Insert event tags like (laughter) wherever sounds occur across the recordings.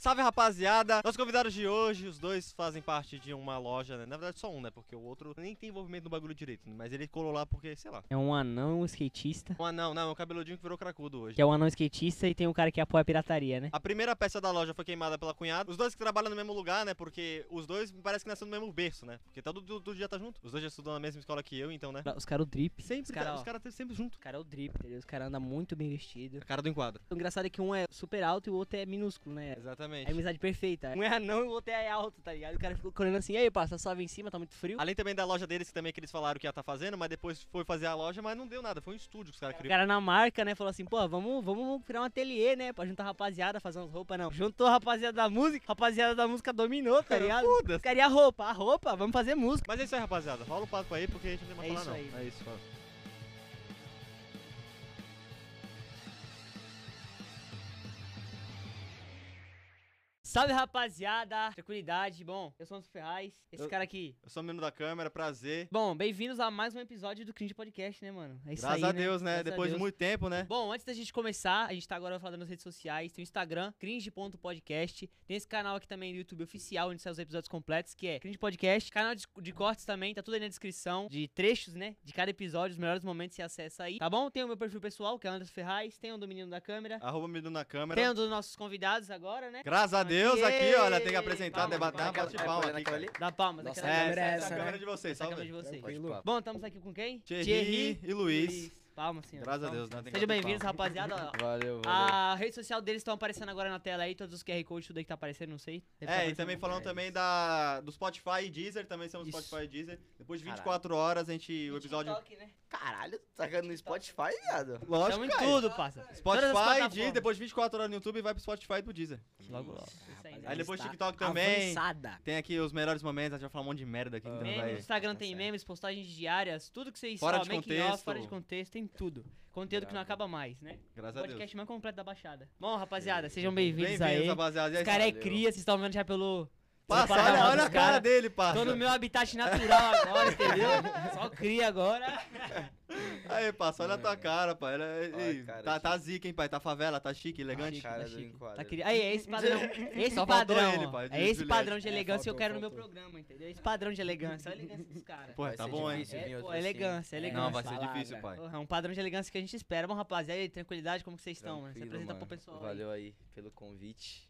Salve rapaziada! Nossos convidados de hoje, os dois fazem parte de uma loja, né? Na verdade, só um, né? Porque o outro nem tem envolvimento no bagulho direito, né? mas ele colou lá porque, sei lá. É um anão skatista. Um anão, não, é um cabeludinho que virou cracudo hoje. Que é um anão skatista e tem um cara que apoia a pirataria, né? A primeira peça da loja foi queimada pela cunhada. Os dois que trabalham no mesmo lugar, né? Porque os dois parece que nasceram no mesmo berço, né? Porque todo, todo, todo dia tá junto. Os dois já estudam na mesma escola que eu, então, né? Os caras o drip. Sempre, Os cara, caras tá sempre junto. O cara é o drip, entendeu? Os caras andam muito bem vestidos. A cara do enquadro. O engraçado é que um é super alto e o outro é minúsculo, né? É Exatamente. a amizade perfeita. Um é anão e o outro é alto, tá ligado? O cara ficou correndo assim, e aí, passa, sobe em cima, tá muito frio. Além também da loja deles, que também que eles falaram que ia estar fazendo, mas depois foi fazer a loja, mas não deu nada. Foi um estúdio que os caras O queriam. cara na marca, né, falou assim, pô, vamos, vamos criar um ateliê, né, pra juntar a rapaziada, fazer umas roupas, não. Juntou a rapaziada da música, a rapaziada da música dominou, tá (laughs) ligado? Foda-se. Os caras iam a roupa, a roupa, vamos fazer música. Mas é isso aí, rapaziada. Rola o papo aí, porque a gente não tem mais É falar, isso não. aí. É isso, fala. Salve, rapaziada, tranquilidade, bom, eu sou o Anderson Ferraz, esse Eu- cara aqui. Eu sou o menino da câmera, prazer. Bom, bem-vindos a mais um episódio do Cringe Podcast, né, mano? É isso Graças aí, a Deus, né? A Depois de Deus. muito tempo, né? Bom, antes da gente começar, a gente tá agora falando nas redes sociais, tem o Instagram, cringe.podcast, tem esse canal aqui também do YouTube oficial, onde sai os episódios completos, que é Cringe Podcast, canal de, de cortes também, tá tudo aí na descrição, de trechos, né, de cada episódio, os melhores momentos, você acessa aí, tá bom? Tem o meu perfil pessoal, que é Anderson Ferraz, tem o do menino da câmera, Arroba menino na câmera. tem o dos nossos convidados agora, né? Graças a Deus, Aqui, aqui, olha, tem que apresentar, palmas, debater, palmas, bate de palma aqui. naquela cara. Dá palmas, Nossa, É, câmera essa é essa, a né? câmera de vocês, essa a câmera salve. de vocês. Bom, estamos aqui com quem? Thierry e Luiz. Palmas, senhor. Graças a palmas. Deus, né? Tem que Sejam bem-vindos, rapaziada. (laughs) Valeu, valeu. A rede social deles estão aparecendo agora na tela aí, todos os QR Codes, tudo aí que tá aparecendo, não sei. Deve tá É, e aparecendo. também falando É também isso. da, do Spotify e Deezer, também somos Isso. Spotify e Deezer. Depois de Caralho. 24 horas, a gente, o episódio... TikTok, né? Caralho, tá ganhando no Spotify, viado? Lógico, Tamo em cara. tudo, passa. Spotify, Deezer, depois de 24 horas no YouTube, vai pro Spotify e pro Deezer. Logo, logo. Aí, né? Aí depois TikTok também. Avançada. Tem aqui os melhores momentos, a gente vai falar um monte de merda aqui. então Memes, Instagram Tá tem certo. memes, postagens diárias, tudo que vocês Fora de contexto. fora de contexto, tem tudo. Conteúdo que não acaba mais, né? Graças a Deus. Podcast mais completo da Baixada. Bom, rapaziada, sejam bem-vindos Bem-vindos, aí. rapaziada. Esse cara é cria, vocês estão vendo já pelo... Passa, olha, olha a cara cara. dele, passa. Tô no meu habitat natural agora, entendeu? Só cria agora. Aí, passa, olha a tua cara, pai. Ela- Olha ei, a cara, tá, tá zica, hein, pai. Tá favela, tá chique, elegante. chique, cara tá chique. enquadro. Tá queri- Aí, é esse padrão. (laughs) Esse Só faltou padrão. ele, pai, de é esse padrão de É, elegância que eu faltou, quero no meu faltou. programa, entendeu? Esse padrão de elegância. Olha a elegância dos caras. Pô, tá ser bom, hein? vir É, outro pô, assim. elegância, elegância. Não, vai ser difícil, pai. É um padrão de elegância que a gente espera. Bom, rapaziada, e aí, tranquilidade, como que vocês estão, mano? Se apresenta pro pessoal. Valeu aí pelo convite,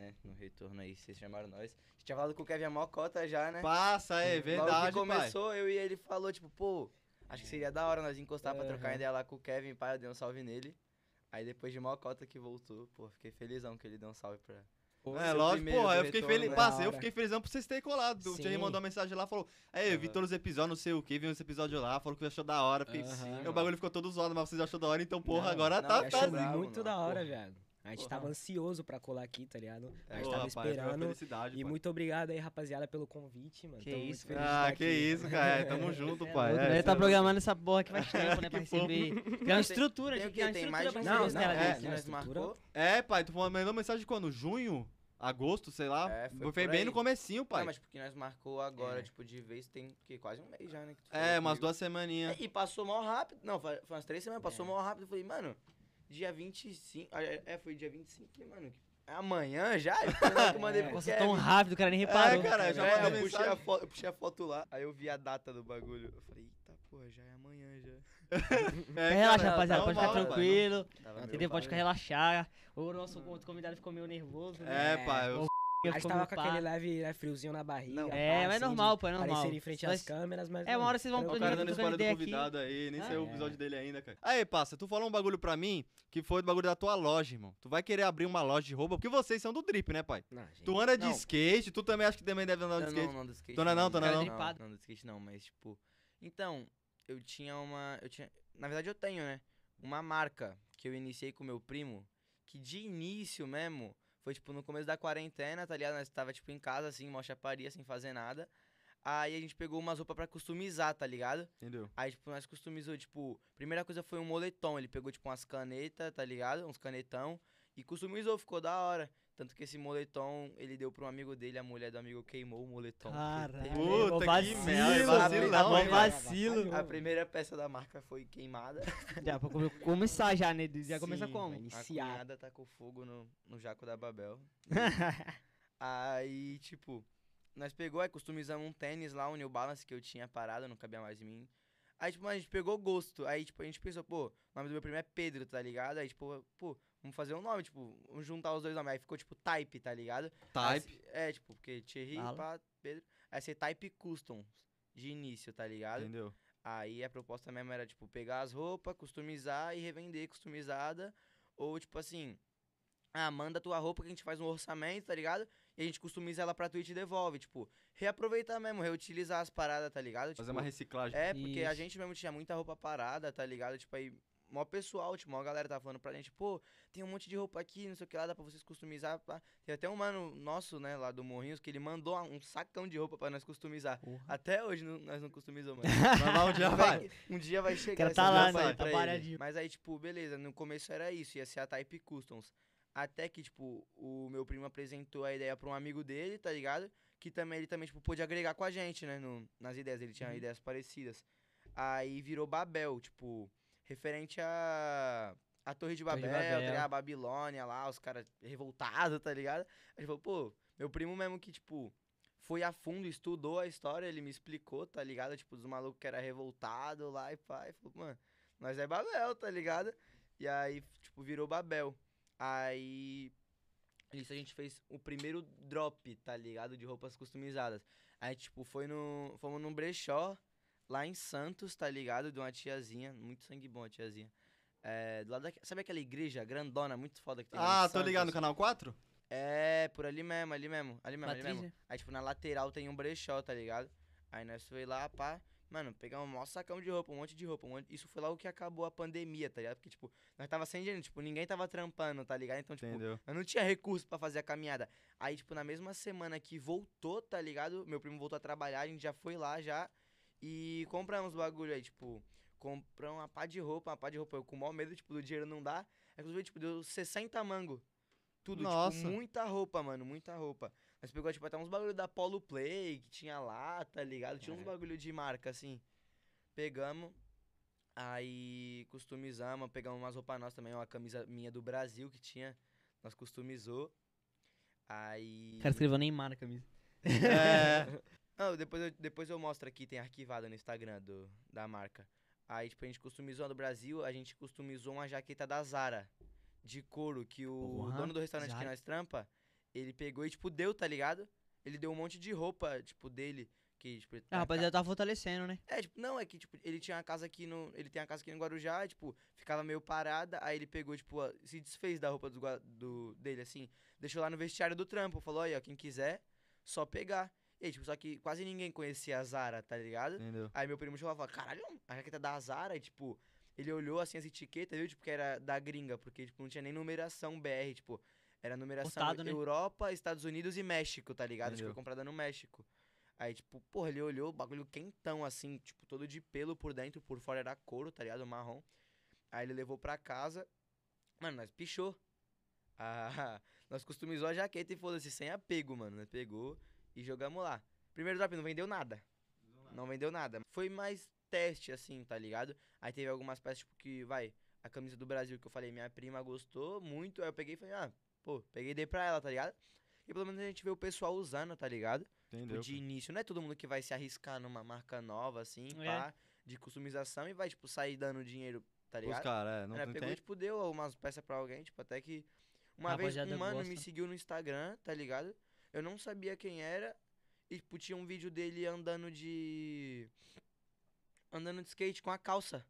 né? No retorno aí, vocês chamaram nós. A gente tinha falado com o Kevin Mocota já, né? Passa, é Logo verdade, que pai. começou, eu e ele falou, tipo, pô, acho que seria da hora nós encostar pra trocar ideia lá com o Kevin, pai, eu dei um salve nele. Aí depois de Mocota que voltou, pô, fiquei felizão que ele deu um salve pra... É, Seu lógico, porra, eu fiquei feliz, né? passa, Da eu fiquei felizão por vocês terem colado. O Thierry Sim. mandou uma mensagem lá, falou, aí, eu vi todos os episódios, não sei o que, vi uns episódios lá, falou que achou da hora, fiquei, sim, o bagulho ficou todo zoado, mas vocês achou da hora, então, porra, Não, agora não, tá, eu tá bravo, muito da hora, porra. A gente Porra. tava ansioso pra colar aqui, tá ligado? A gente Pô, tava rapaz, foi uma esperando. felicidade, E pai. muito obrigado aí, rapaziada, pelo convite, mano. Que muito isso, feliz Ah, que aqui. isso, cara, é, tamo (laughs) junto, É pai. é? Ele tá cê- programando essa porra aqui faz (laughs) tempo, né? Pra receber. Criar uma estrutura, Tem Tem estrutura mais de pra Não, não, é, que né? nós estrutura. marcou. É, pai, tu mandou mensagem de quando? Junho? Agosto, sei lá. É, foi foi bem aí. no comecinho, pai. Não, mas porque nós marcou agora, É. tipo, de vez tem que quase um mês já, né? que tu É, umas comigo. duas semaninhas. É, E passou mal rápido. Não, foi foi umas três semanas, passou É. mal rápido. Eu falei, mano, dia 25. ah, É, é, foi dia 25. Falei, mano, é amanhã já? Eu falei, que eu (laughs) mandei pro Passou Kevin. tão rápido, o cara nem reparou. É, cara, eu já É, mandei eu puxei, mensagem. a foto, eu puxei a foto lá, aí eu vi a data do bagulho. Eu falei, eita porra, já é amanhã já. (laughs) É, Relaxa, cara, rapaziada, não pode ficar mal, pai, não- tranquilo. Entendeu? Pode ficar relaxar. O nosso outro convidado ficou meio nervoso, né? É, pai, eu- Eu A gente ficou tava meio com pá. aquele leve né, friozinho na barriga. Não. pá, É, mas é assim, normal, de pô, é normal. Aparecer em frente Mas- às câmeras, mas. É, uma hora vocês vão o poder cara dando spoiler do ideia aqui. convidado aí, nem Ah, saiu o é. episódio dele ainda, cara. Aí, passa, tu falou um bagulho pra mim que foi do bagulho da tua loja, irmão. Tu vai querer abrir uma loja de roupa, porque vocês são do drip, né, pai? Não, gente. Tu anda de Não. skate, tu também acha que também deve andar de Não, skate. não, não, do skate. Na não, tô na não. Não, Dripado. não, do skate não, mas tipo. Então, eu tinha uma. Eu tinha. Na verdade eu tenho, né? Uma marca que eu iniciei com meu primo, que de início mesmo, foi tipo no começo da quarentena, tá ligado? Nós tava tipo em casa, assim, mó chaparia, sem fazer nada. Aí a gente pegou umas roupas pra customizar, tá ligado? Entendeu? Aí, tipo, nós customizou, tipo, primeira coisa foi um moletom. Ele pegou, tipo, umas canetas, tá ligado? Uns canetão. E customizou, ficou da hora. Tanto que esse moletom, ele deu pra um amigo dele, a mulher do amigo queimou o moletom. Caralho. Puta, Ô, que vacilo, merda, vacilão, hein, vacilo. A primeira peça da marca foi queimada. (laughs) Já, pra come- começar já, né? Já começa Sim, como? A Iniciado. cunhada tacou fogo no, no jaco da Babel. (laughs) aí, tipo, nós pegou, aí customizamos um tênis lá, um New Balance que eu tinha parado, não cabia mais em mim. Aí, tipo, a gente pegou gosto. Aí, tipo, a gente pensou, pô, o nome do meu primo é Pedro, tá ligado? Aí, tipo, pô, vamos fazer um nome, tipo, vamos juntar os dois nomes. Aí ficou, tipo, Type, tá ligado? Aí, Type. é, tipo, porque Thierry, pá, Pedro. Aí ser Type Customs, de início, tá ligado? Entendeu? Aí a proposta mesmo era, tipo, pegar as roupas, customizar e revender customizada. Ou, tipo assim, ah, manda tua roupa que a gente faz um orçamento, tá ligado? E a gente customiza ela pra tu e devolve. Tipo, reaproveitar mesmo, reutilizar as paradas, tá ligado? Fazer Tipo, uma reciclagem. É, porque a Isso. gente mesmo tinha muita roupa parada, tá ligado? Tipo, aí, mó pessoal, tipo, mó galera tava falando pra gente, pô, tem um monte de roupa aqui, não sei o que lá, dá pra vocês customizar. Pá. Tem até um mano nosso, né, lá do Morrinhos, que ele mandou um sacão de roupa pra nós customizar. Porra. Até hoje não- nós não customizamos. Mas (laughs) um dia vai. Um dia vai chegar. Esse tá lá, né? ele. Trabalhadinho. Mas aí, tipo, beleza, no começo era isso, ia ser a Type Customs. Até que, tipo, o meu primo apresentou a ideia pra um amigo dele, tá ligado? Que também ele também, tipo, pôde agregar com a gente, né? no- nas ideias. Ele tinha Uhum. ideias parecidas. Aí virou Babel, tipo, referente a. A Torre de Torre de Babel, tá Babel. ligado? a Babilônia lá, os caras revoltados, tá ligado? A gente falou, pô, meu primo mesmo que, tipo, foi a fundo, estudou a história, ele me explicou, tá ligado? Tipo, dos malucos que era revoltado lá e. E falou, mano, nós é Babel, tá ligado? E aí, tipo, virou Babel. Aí. Isso a gente fez o primeiro drop, tá ligado? De roupas customizadas. Aí, tipo, foi no. Fomos num brechó lá em Santos, tá ligado? De uma tiazinha. Muito sangue bom a tiazinha. É, do lado da, sabe aquela igreja grandona, muito foda que tem lá em Ah, tô ligado no Santos? canal 4? É, por ali mesmo, ali mesmo, ali mesmo, ali mesmo. Aí, tipo, na lateral tem um brechó, tá ligado? Aí nós foi lá, pá. Mano, pegar um maior sacão de roupa, um monte de roupa. um monte- Isso foi logo que acabou a pandemia, tá ligado? Porque, tipo, nós tava sem dinheiro, tipo, ninguém tava trampando, tá ligado? Então, tipo, Entendeu? eu não tinha recurso pra fazer a caminhada. Aí, tipo, na mesma semana que voltou, tá ligado? Meu primo voltou a trabalhar, a gente já foi lá já. E compramos bagulho aí, tipo, compramos uma pá de roupa, uma pá de roupa. Eu com o maior medo, tipo, do dinheiro não dar. Inclusive, tipo, deu 60 mango. Tudo, Nossa. tipo, muita roupa, mano, muita roupa. Nós pegou, tipo, até uns bagulho da Polo Play que tinha lá, tá ligado? Tinha uns bagulho de marca, assim. Pegamos, aí customizamos, pegamos umas roupas nossas também, uma camisa minha do Brasil que tinha, nós customizou. Aí. O cara escreveu Neymar na camisa. É. (laughs) Não, depois eu, depois eu mostro aqui, tem arquivado no Instagram do, da marca. Aí, tipo, a gente customizou a do Brasil, a gente customizou uma jaqueta da Zara, de couro, que o Porra, dono do restaurante que Zara. nós trampa, ele pegou e, tipo, deu, tá ligado? Ele deu um monte de roupa, tipo, dele, que, tipo... Ah, na rapaziada, tá fortalecendo, né? é, tipo, não, é que, tipo, ele tinha uma casa aqui no. Ele tem uma casa aqui no Guarujá, e, tipo, ficava meio parada, aí ele pegou, tipo, a- se desfez da roupa do, do- dele, assim, deixou lá no vestiário do trampo, falou, aí, ó, quem quiser, só pegar. E aí, tipo, só que quase ninguém conhecia a Zara, tá ligado? Entendeu? Aí meu primo chegou lá e falou, caralho, a jaqueta da Zara, e, tipo, ele olhou assim as etiquetas, viu, tipo, que era da gringa, porque, tipo, não tinha nem numeração BR, tipo, era numeração Cortado, né? Europa, Estados Unidos e México, tá ligado? Acho que foi comprada no México. Aí, tipo, porra, ele olhou o bagulho quentão, assim, tipo, todo de pelo por dentro, por fora era couro, tá ligado? Marrom. Aí ele levou pra casa. Mano, nós pichou. (laughs) Ah, nós customizou a jaqueta e foda-se, sem apego, mano. Nós pegou e jogamos lá. Primeiro drop não vendeu nada. Não vendeu nada. Foi mais teste, assim, tá ligado? Aí teve algumas peças, tipo, que, vai, a camisa do Brasil que eu falei, minha prima gostou muito. Aí eu peguei e falei, ah, pô, peguei e dei pra ela, tá ligado? E pelo menos a gente vê o pessoal usando, tá ligado? Tipo, Entendeu? de início. Não é todo mundo que vai se arriscar numa marca nova, assim, É. pá, de customização e vai, tipo, sair dando dinheiro, tá Os ligado? caras, é, não Ela tem pegou, tempo. tipo, deu umas peças pra alguém, tipo, até que. Uma vez um mano me gosta. seguiu no Instagram, tá ligado? Eu não sabia quem era. E, tipo, tinha um vídeo dele andando de. Andando de skate com a calça.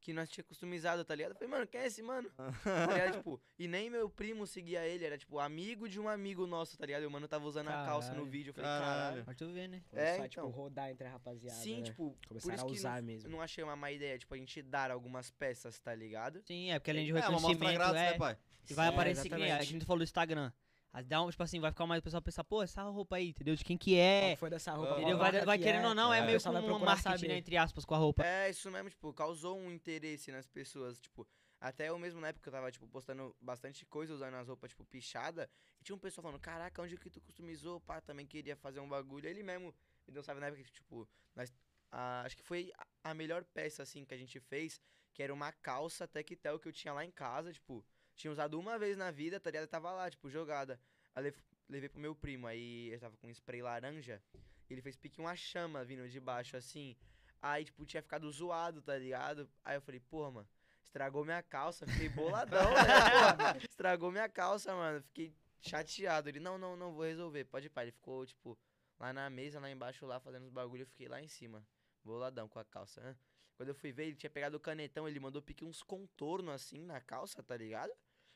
Que nós tinha customizado, tá ligado? Eu falei, mano, quem é esse mano? (laughs) tá ligado? Tipo, e nem meu primo seguia ele, era tipo amigo de um amigo nosso, tá ligado? E o mano tava usando a calça no Caralho. vídeo. Eu falei, Caralho. caralho. Pra tu ver, né? É, Começou a, tipo, então. rodar entre a rapaziada, Sim, né? tipo, isso a usar não, mesmo. não achei uma má ideia, tipo, a gente dar algumas peças, tá ligado? Sim, é porque além de É, uma reconhecimento, grátis, é, né, pai? e vai É, aparecer, que a gente falou do Instagram. Aí dá um, tipo assim, vai ficar mais o pessoal pensar, pô, essa roupa aí, entendeu? De quem que Qual é, que foi dessa roupa? Entendeu? qual Vai, vai que querendo é? ou não, é, É. meio como vai um procurar marketing, né, entre aspas, com a roupa. É, isso mesmo, tipo, causou um interesse nas pessoas, tipo, Até eu mesmo na época eu tava, tipo, postando bastante coisa, usando as roupas, tipo, pichada. E tinha um pessoal falando, caraca, onde que tu customizou? Pá, também queria fazer um bagulho. Ele mesmo me deu, sabe, na época que, tipo, nós, ah, acho que foi a- a melhor peça, assim, que a gente fez, que era uma calça tectel que eu tinha lá em casa, tipo, tinha usado uma vez na vida, tá ligado? Tava lá, tipo, jogada. Aí lev- levei pro meu primo, aí ele tava com spray laranja, ele fez pique uma chama vindo de baixo, assim. Aí, tipo, tinha ficado zoado, tá ligado? Aí eu falei, porra, mano, estragou minha calça, fiquei boladão, né, (laughs) porra? Estragou minha calça, mano, fiquei chateado. Ele, não, não, não, vou resolver, pode ir, pai. Ele ficou, tipo, lá na mesa, lá embaixo, lá, fazendo os bagulho, eu fiquei lá em cima, boladão com a calça, hã? Quando eu fui ver, ele tinha pegado o canetão, ele mandou pique uns contornos, assim, na calça, tá ligado?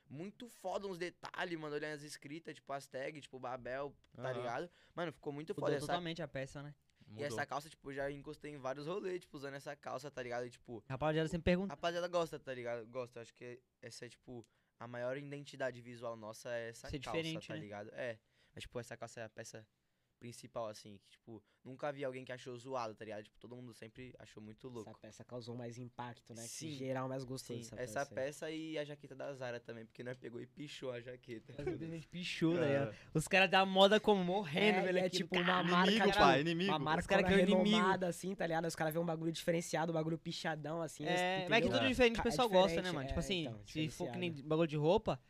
Muito foda, uns detalhes, mano, olhando as escritas, tipo, as tags, tipo, Babel, tá ligado? Mano, ficou muito Mudou foda. Essa, totalmente a peça, né? e Mudou. essa calça, tipo, já encostei em vários rolês, tipo, usando essa calça, tá ligado? E, tipo, Rapaziada sempre pergunta. rapaziada gosta, tá ligado? Gosta, eu acho que essa é, tipo, a maior identidade visual nossa é essa Ser calça, tá né? ligado? É. Mas, tipo, essa calça é a peça principal, assim, que, tipo, nunca vi alguém que achou zoado, tá ligado? Tipo, todo mundo sempre achou muito louco. Essa peça causou mais impacto, né? Sim. Que geral mais gostou Sim, dessa essa peça. e a jaqueta da Zara também, porque nós pegou e pichou a jaqueta. Simplesmente pichou, É. ligado? Os caras da moda como morrendo, É, velho. é tipo uma marca, Inimigo, tipo, pai, inimigo. Uma marca caras cara que é inimigo. assim, tá ligado? Os caras vêem um bagulho diferenciado, um bagulho pichadão, assim. É, entendeu? mas é que tudo É. diferente o é pessoal gosta, né, mano? é, Tipo assim, então, se for que nem bagulho de roupa,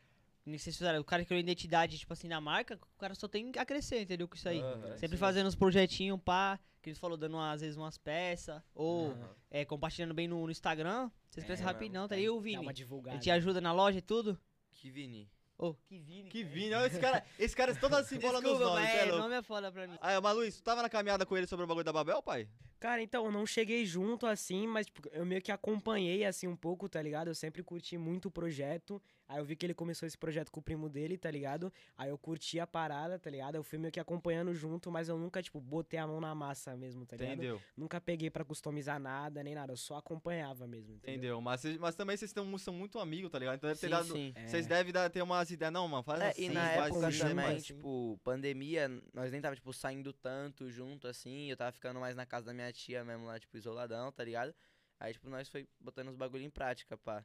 fizeram, o cara criou identidade, tipo assim, na marca, o cara só tem a crescer, entendeu? Com isso aí. Aham, Sempre sim. fazendo uns projetinhos, pá, que eles falou, dando às vezes umas peças, ou Aham. é, compartilhando bem no, no Instagram, vocês É, crescem rapidão, tá Dá- aí o Dá Vini. uma divulgada. Ele te ajuda na loja e tudo? Que Vini. Ô, que Vini. Que. Vini, olha esse cara, esse cara toda se bola nos nomes, é é, louco. nome é foda pra mim. Aí, mas Luiz, tu tava na caminhada com ele sobre o bagulho da Babel, pai? Cara, então, eu não cheguei junto assim, mas tipo, eu meio que acompanhei assim um pouco, tá ligado? Eu sempre curti muito o projeto. Aí eu vi que ele começou esse projeto com o primo dele, tá ligado? Aí eu curti a parada, tá ligado? Eu fui meio que acompanhando junto, mas eu nunca, tipo, botei a mão na massa mesmo, tá ligado? Entendeu? Nunca peguei pra customizar nada, nem nada. Eu só acompanhava mesmo, entendeu? Entendeu? Mas, mas também vocês tão- são muito amigos, tá ligado? Então deve ter Sim, dado. sim. É. Vocês devem dar- ter umas ideias. Não, mano, faz É, assim. e na faz época assim, também, assim. tipo, pandemia, nós nem tava, tipo, saindo tanto junto, assim, eu tava ficando mais na casa da minha tia mesmo lá, tipo, isoladão, tá ligado? Aí, tipo, nós foi botando os bagulho em prática, pá.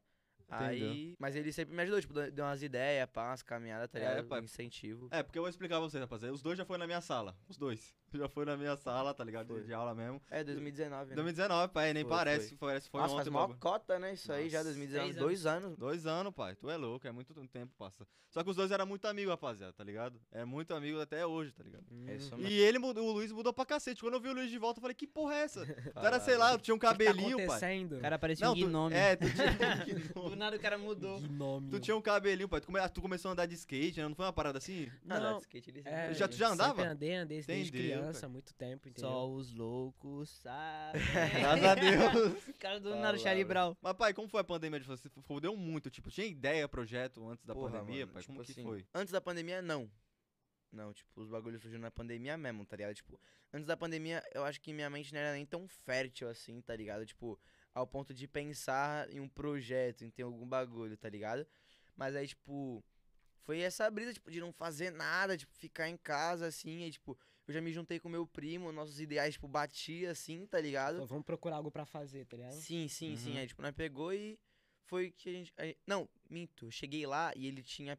Aí, mas ele sempre me ajudou, tipo, deu umas ideias, pá, umas caminhadas, tá É, ligado? pá. Um incentivo. É, porque eu vou explicar pra vocês, rapaziada. Os dois já foram na minha sala. Os dois. (laughs) Já foram na minha sala, tá ligado? De, Foi. de aula mesmo. É, 2019, né? 2019, pai, nem Foi, parece. foi. Foi, parece que foi Nossa, ontem faz o maior bagulho. cota, né? Isso aí já, Nossa, 2019, seis dois anos. Dois anos, pai. Tu é louco, é muito tempo passa. Só que os dois eram muito amigos, rapaziada, tá ligado? É muito amigo até hoje, tá ligado? É isso E ele mudou, o Luiz mudou pra cacete. Quando eu vi o Luiz de volta, eu falei, que porra é essa? (laughs) Tu era, sei lá, tinha um O que que tá cabelinho, pai. acontecendo? O cara parecia Não, um tu, gnome. é, tu tinha, (laughs) Do nada o cara mudou. Gnome. tu tinha um cabelinho, pai. Tu, come- tu começou a andar de skate, né? Não foi uma parada assim? Não, Não, de skate ele É, Já- tu já andava? Andei, andei desde criança, cara. há muito tempo, entendeu? Só os loucos sabem. (laughs) Graças a Deus. Cara do Fala, velho. Brown. Mas, pai, como foi a pandemia de você? Fudeu muito. Tipo, tinha ideia, projeto antes da Porra, pandemia, mano, pai? tipo Como que assim, foi? Antes da pandemia, não. Não, tipo, os bagulhos surgiram na pandemia mesmo, tá ligado? Tipo, antes da pandemia, eu acho que minha mente não era nem tão fértil assim, tá ligado? Tipo, ao ponto de pensar em um projeto, em ter algum bagulho, tá ligado? Mas aí, tipo, foi essa brisa, tipo, de não fazer nada, tipo, ficar em casa, assim, aí, tipo, eu já me juntei com meu primo, nossos ideais, tipo, batia, assim, tá ligado? Pô, vamos procurar algo pra fazer, tá ligado? Sim, sim, sim. Uhum. Aí, tipo, nós pegou e foi que a gente. aí- não, minto. eu Cheguei lá e ele tinha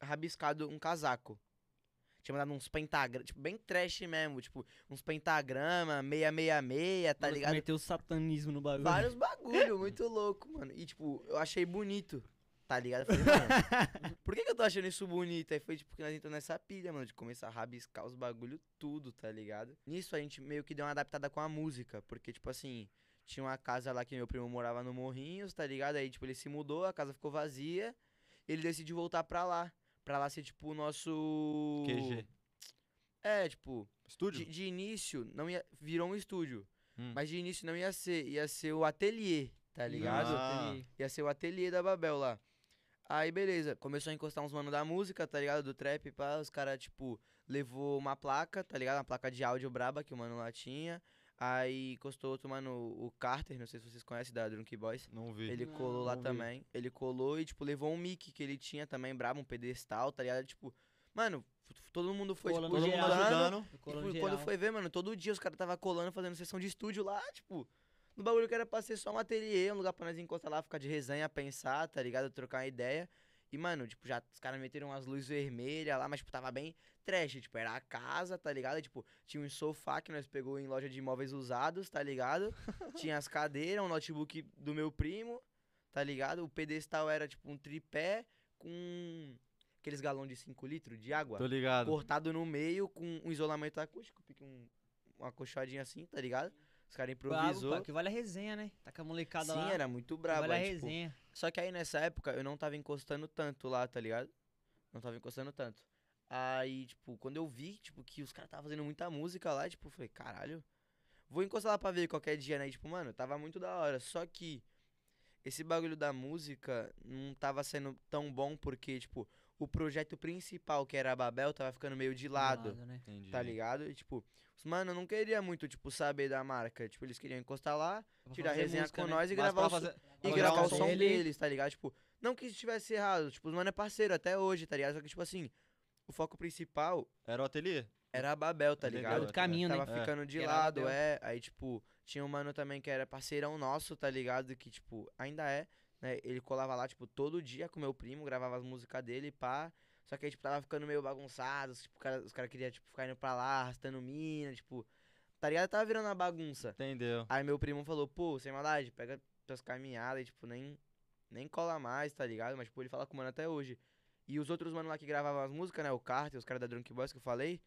rabiscado um casaco. Tinha mandado uns pentagramas, tipo, bem trash mesmo. Tipo, uns pentagrama, 666, tá ligado? Meteu o satanismo no bagulho. Vários (laughs) bagulho, muito louco, mano. E, tipo, eu achei bonito, tá ligado? Eu falei, mano, (laughs) por que, que eu tô achando isso bonito? Aí foi, tipo, que nós entramos nessa pilha, mano, de começar a rabiscar os bagulho tudo, tá ligado? Nisso a gente meio que deu uma adaptada com a música, porque, tipo assim, tinha uma casa lá que meu primo morava no Morrinhos, tá ligado? Aí, tipo, ele se mudou, a casa ficou vazia, ele decidiu voltar pra lá. Pra lá ser, tipo, o nosso... QG. É, tipo, Estúdio? de, de início, não ia. Virou um estúdio. Hum. Mas de início não ia ser. Ia ser o ateliê, tá ligado? Ah. Ia ser o ateliê da Babel lá. Aí, beleza. Começou a encostar uns mano da música, tá ligado? Do trap, pá. Os caras, tipo, levou uma placa, tá ligado? Uma placa de áudio braba que o mano lá tinha. Aí encostou outro mano, o Carter, não sei se vocês conhecem, da Drunk Boys. Não vi. Ele Não, colou lá não vi. também. Ele colou e, tipo, levou um mic que ele tinha também, brabo, um pedestal, tá ligado? Tipo, mano, todo mundo foi, Colando tipo, Todo mundo geral. ajudando. e, tipo, quando foi ver, mano, todo dia os caras tava colando, fazendo sessão de estúdio lá, tipo, no bagulho que era pra ser só um ateliê, um lugar pra nós encostar lá, ficar de resenha, pensar, tá ligado? Trocar uma ideia. E, mano, tipo, já os caras meteram umas luzes vermelhas lá, mas, tipo, tava bem trash. Tipo, era a casa, tá ligado? Tipo, tinha um sofá que nós pegou em loja de imóveis usados, tá ligado? (laughs) tinha as cadeiras, um notebook do meu primo, tá ligado? O pedestal era, tipo, um tripé com aqueles galões de 5 litros de água. Tô ligado. Cortado no meio com um isolamento acústico, um, uma coxadinha assim, tá ligado? Os caras Bravo, improvisou. pá, que vale a resenha, né? Tá com a molecada Sim, lá. era muito que brabo. Vale a aí, tipo, resenha. só que aí nessa época eu não tava encostando tanto lá, tá ligado? Não tava encostando tanto. Aí, tipo, quando eu vi, tipo, que os caras estavam fazendo muita música lá, tipo, eu falei, caralho, vou encostar lá pra ver qualquer dia, né? E, tipo, mano, tava muito da hora. Só que esse bagulho da música não tava sendo tão bom porque, tipo, o projeto principal, que era a Babel, tava ficando meio de lado. né? Entendi. Tá ligado? E, tipo, os mano não queria muito, tipo, saber da marca. Tipo, eles queriam encostar lá, Pra tirar resenha música, com né? nós e Mas gravar, o, fazer- e gravar o som dele- deles, tá ligado? Tipo, não que estivesse errado, tipo, os mano é parceiro até hoje, tá ligado? Só que, tipo assim, o foco principal Era o ateliê. era a Babel, tá ligado? Outro caminho, né? Tava É. ficando de era lado, é. Aí, tipo, tinha um mano também que era parceirão nosso, tá ligado? Que, tipo, ainda é, né? Ele colava lá, tipo, todo dia com meu primo, gravava as músicas dele, pá. Só que aí, tipo, tava ficando meio bagunçado, tipo, cara- os caras queriam, tipo, ficar indo pra lá, arrastando mina, tipo... Tá ligado? Tava virando uma bagunça. Entendeu. Aí meu primo falou, pô, sem maldade, pega tuas caminhadas e, tipo, nem, nem cola mais, tá ligado? Mas, tipo, ele fala com o mano até hoje. E os outros mano lá que gravavam as músicas, né? O Carter, os caras da Drunk Boys que eu falei.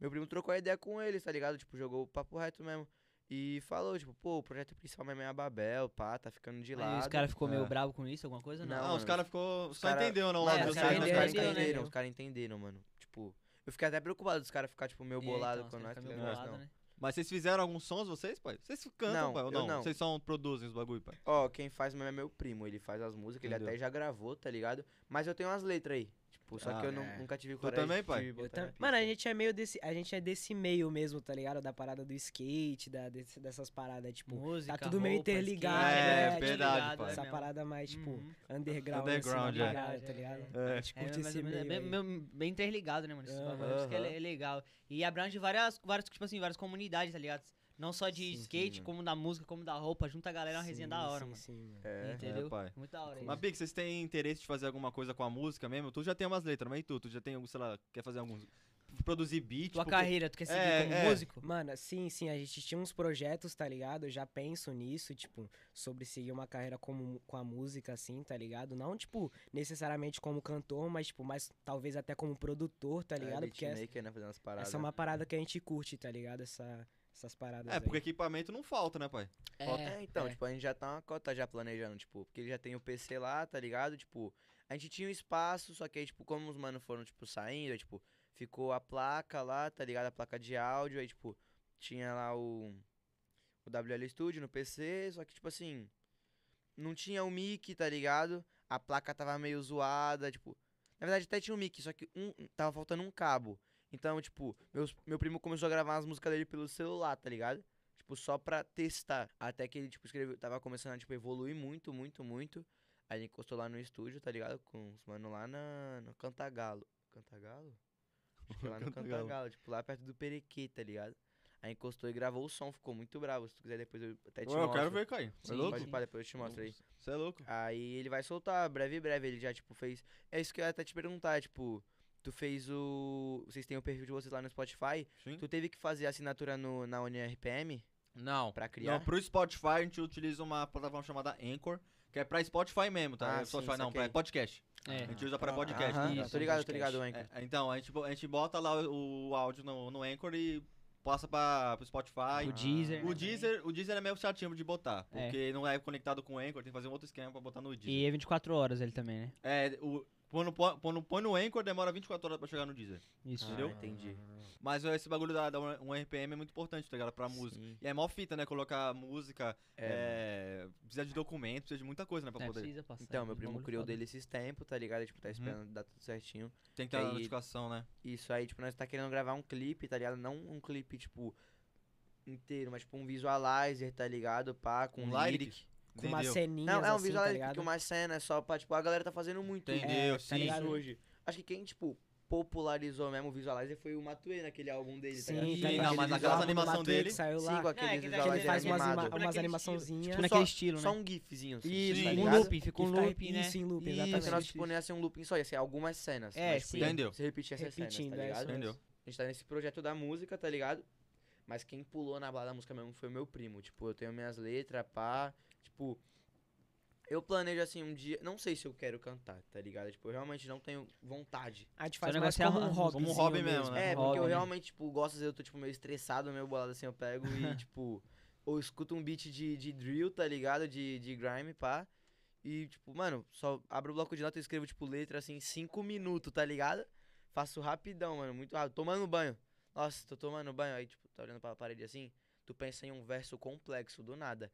Meu primo trocou a ideia com eles, tá ligado? Tipo, jogou o papo reto mesmo. E falou, tipo, pô, o projeto principal mesmo é a Babel, pá, tá ficando de Aí lado. os caras ficou meio É. bravo com isso, alguma coisa? Não. Não, Não, os caras ficou. os Só cara- entendeu, não? o É, lado os caras caras, né? caras entenderam, os caras entenderam, mano. Tipo, eu fiquei até preocupado dos caras ficar, tipo, meio É, bolado então, com os nós, caras tá bolado, não. né? Mas vocês fizeram alguns sons, vocês, pai? Vocês cantam, Não, pai? Ou não? não. Vocês só produzem os bagulho, pai? Ó, quem faz mesmo é meu primo, ele faz as músicas, ele Entendeu. até já gravou, tá ligado? Mas eu tenho umas letras aí. Tipo, só que Ah, eu não- é. nunca tive Tu coragem também, de pai? Eu tam-. Mano, a gente é meio desse. A gente é desse meio mesmo, tá ligado? Da parada do skate, da, desse- dessas paradas, tipo. Música, tá tudo meio roupa, interligado, skate, É, tudo verdade, ligado, pai. é essa parada mais, tipo, Uhum. underground, Underground, assim, é. parada, tá ligado? É. A gente É, curte mais esse é meio. bem, aí. meio- bem interligado, né, mano? Isso que é, Aham. é legal. E abrange várias, várias, tipo assim, várias comunidades, tá ligado? Não só de Sim, sim, skate, mano. como da música, como da roupa. Junta a galera, é uma resenha Sim, da hora, sim, mano. sim, mano. É. Entendeu? É, pai. Muito da hora isso. Mas, Big, vocês têm interesse de fazer alguma coisa com a música mesmo? Tu já tem umas letras, mas e tu? Tu já tem, algum, sei lá, quer fazer alguns... Produzir beat? Tua porque- carreira, tu quer seguir É, como é. músico? Mano, sim, sim, a gente tinha uns projetos, tá ligado? Eu já penso nisso, tipo, sobre seguir uma carreira como, com a música, assim, tá ligado? Não, tipo, necessariamente como cantor, mas, tipo, mais talvez até como produtor, tá ligado? É, Porque essa, né, fazendo as paradas. essa é uma parada que a gente curte, tá ligado? Essa, essas paradas É, aí. porque equipamento não falta, né, pai? É, então, é. tipo, a gente já tá uma cota já planejando, tipo, porque ele já tem o PC lá, tá ligado? Tipo, a gente tinha um espaço, só que aí, tipo, como os manos foram, tipo, saindo, aí, tipo, ficou a placa lá, tá ligado? A placa de áudio, aí, tipo, tinha lá o, o WL Studio no PC, só que, tipo assim, não tinha o mic, tá ligado? A placa tava meio zoada, tipo, na verdade até tinha um mic, só que um, tava faltando um cabo. Então, tipo, meus, meu primo começou a gravar as músicas dele pelo celular, tá ligado? Tipo, só pra testar. Até que ele, tipo, escreveu, tava começando a, tipo, evoluir muito, muito, muito. Aí ele encostou lá no estúdio, tá ligado? Com os mano lá na, no Cantagalo. Cantagalo? Acho que lá no Cantagalo. Tipo, lá perto do Perequê, tá ligado? Aí encostou e gravou o som, ficou muito bravo. Se tu quiser depois eu até te eu mostro. quero ver, Caio. É Sim, louco? Pode pra depois eu te mostro aí. Você é louco. Aí ele vai soltar, breve, breve. Ele já, tipo, fez. É isso que eu ia até te perguntar, tipo. Tu fez o. Vocês têm o perfil de vocês lá no Spotify. Sim. Tu teve que fazer assinatura no, na UniRPM Não. pra criar? Não, pro Spotify a gente utiliza uma plataforma chamada Anchor, que é pra Spotify mesmo, tá? Ah, É Spotify sim, não, pra podcast. É. A gente usa pra Ah, podcast. Aham, né? Isso, tô ligado, tô ligado, Anchor. É, então, a gente, a gente bota lá o, o áudio no, no Anchor e passa pra, pro Spotify. O Deezer. O né, Deezer, o Deezer é meio chatinho de botar, É. porque não é conectado com o Anchor, tem que fazer um outro esquema pra botar no Deezer. E é 24 horas ele também, né? É, o, quando, põe- quando põe no Anchor, demora 24 horas pra chegar no Deezer. Isso. Ah, entendeu? entendi. Mas esse bagulho da, da um RPM é muito importante, tá ligado? Pra música. Sim. E é mó fita, né? Colocar música, É, é, precisa de documento, precisa de muita coisa, né? Pra É, poder. precisa passar. Então, meu um primo criou dele esses tempos, tá ligado? Tipo, tá esperando dar tudo certinho. Tem que ter a Aí- notificação, né? Isso aí, tipo, nós tá querendo gravar um clipe, tá ligado? Não um clipe, tipo, inteiro, mas tipo um visualizer, tá ligado? Pá, com Um lyric. lyric. Com uma ceninha Não, é um assim, tá visualizer ligado? que uma cena é só pra, tipo, a galera tá fazendo muito Entendeu, isso sim. hoje. Acho que quem, tipo, popularizou mesmo o Visualizer foi o Matue naquele álbum dele, tá Sim, ligado? Sim, tá não, mas do animação Matuê dele- saiu Sim, lá. com aquele É, visualizer faz umas, animado. ima- Tipo umas naquele animações. Tipo só- naquele estilo, Só né? um gifzinho. assim, Isso, tá um looping, fica um looping, né? Isso, em looping, Isso. Só que exatamente. nós, tipo, não ia ser um looping só, ia ser algumas cenas. É, mas, tipo, sim. Entendeu? Você repetir essas cenas, Repetindo, tá é isso ligado? Entendeu? A gente tá nesse projeto da música, tá ligado? Mas quem pulou na balada da música mesmo foi o meu primo. Tipo, eu tenho minhas letras, pá. Tipo, eu planejo assim um dia. Não sei se eu quero cantar, tá ligado? Tipo, eu realmente não tenho vontade. A gente Seu faz mais negócio é como um hobby. como um hobby mesmo, né? É, porque eu né? realmente, tipo, gosto, às vezes eu tô, tipo, meio estressado, meio bolado assim, eu pego e, (laughs) tipo, ou escuto um beat de, de drill, tá ligado? De, de grime, pá. E, tipo, mano, só abro o bloco de nota e escrevo, tipo, letra assim, cinco minutos, tá ligado? Faço rapidão, mano, muito rápido. Tomando banho. Nossa, tô tomando banho. Aí, tipo, tá olhando pra parede assim, tu pensa em um verso complexo, do nada.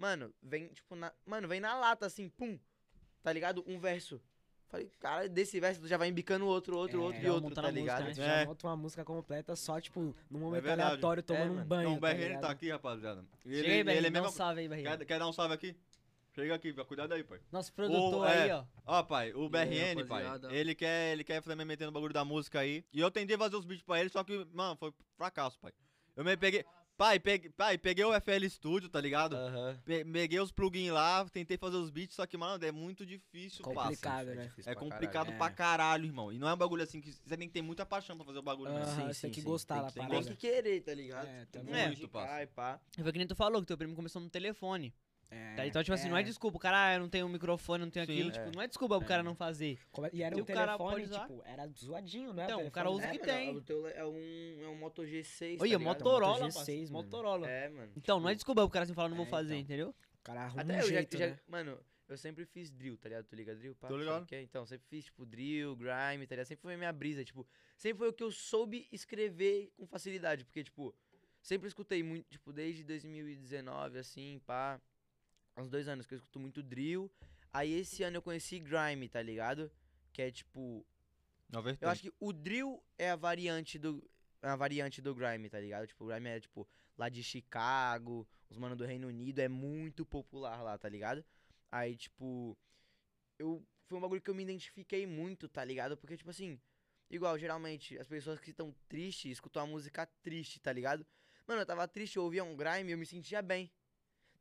Mano, vem, tipo, na. Mano, vem na lata, assim, pum. Tá ligado? Um verso. Falei, cara, desse verso tu já vai embicando outro, outro, É, outro e outro, tá a música, ligado? né? Tu É. já monta uma música completa só, tipo, num momento verdade. aleatório, tomando um mano. banho. Não, o tá BRN ligado? tá aqui, rapaziada. Ele, Chega aí, ele é dá um salve aí. Quer, quer dar um salve aqui? Chega aqui, cuidado aí, pai. Nosso produtor é. aí, ó. Ó, pai, o aí, BRN, pai, ele quer, ele quer também meter no bagulho da música aí. E eu tentei fazer os beats pra ele, só que, mano, foi fracasso, pai. Eu me peguei. Pai, peguei, pai, peguei o FL Studio, tá ligado? Pe- Peguei os plugins lá, tentei fazer os beats, só que, mano, é muito difícil, Complicado, parça. né? difícil É pra complicado caralho. pra É. caralho, irmão. E não é um bagulho assim que você tem que ter muita paixão pra fazer o bagulho mesmo. Aham, Sim, você sim, tem que sim. gostar Tem da tem que parada. Tem que querer, tá ligado? É, Tem. Muito, dedicar parça. e pá. Foi que nem tu falou, que teu primo começou no telefone. É, Tá? Então, tipo assim, não é desculpa, o cara ah, eu não tem um microfone, não tenho Sim. aquilo. É. Tipo, não é desculpa pro É. cara não fazer. Como- E era Se um o cara telefone, tipo, era zoadinho, né? Então, o cara telefone, usa né? que mano, tem. O teu é um, é um Moto G6, tá Olha, ligado? Motorola, Moto parça, G6, mano. Motorola. É, mano. Então, não é desculpa pro cara assim falar, não vou É, fazer, então. entendeu? O cara arruma Até um eu já, jeito, já- né? Mano, eu sempre fiz drill, tá ligado? Tu liga drill? Pá, Tô ligado. o que é? Então, sempre fiz, tipo, drill, grime, tá ligado? Sempre foi a minha brisa, tipo, sempre foi o que eu soube escrever com facilidade, porque, tipo, sempre escutei muito, tipo, desde 2019, assim, pá, uns dois anos que eu escuto muito drill, aí esse ano eu conheci grime, tá ligado? Que é, tipo, eu acho que o drill é a variante do. É a variante do grime, tá ligado? Tipo, o grime é, tipo, lá de Chicago, os manos do Reino Unido, é muito popular lá, tá ligado? Aí, tipo. Eu. Foi um bagulho que eu me identifiquei muito, tá ligado? Porque, tipo assim. Igual, geralmente, as pessoas que estão tristes escutam uma música triste, tá ligado? Mano, eu tava triste, eu ouvia um grime e eu me sentia bem.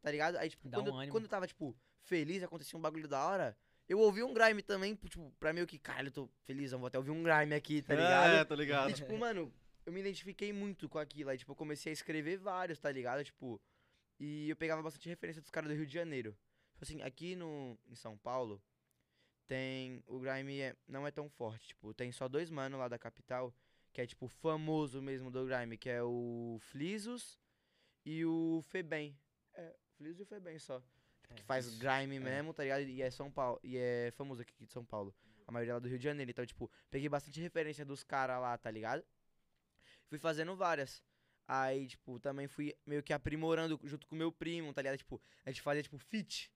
Tá ligado? Aí, tipo, Dá quando, um eu- quando eu tava, tipo, feliz, acontecia um bagulho da hora. Eu ouvi um grime também, tipo, pra mim, eu que, caralho, eu tô feliz, eu vou até ouvir um grime aqui, tá ligado? É, tô ligado. E, tipo, mano, eu me identifiquei muito com aquilo. Aí, tipo, eu comecei a escrever vários, tá ligado? Tipo, e eu pegava bastante referência dos caras do Rio de Janeiro. Tipo assim, aqui no, em São Paulo, tem. O Grime é, não é tão forte. Tipo, tem só dois manos lá da capital, que é, tipo, famoso mesmo do Grime, que é o Flisos e o Febem. É, Flisos e o Febem só. Tipo, que faz grime mesmo, tá ligado? E é São Paulo. E é famoso aqui de São Paulo. A maioria lá do Rio de Janeiro. Então, tipo, peguei bastante referência dos caras lá, tá ligado? Fui fazendo várias. Aí, tipo, também fui meio que aprimorando junto com meu primo, tá ligado? Tipo, a gente fazia, tipo, fit,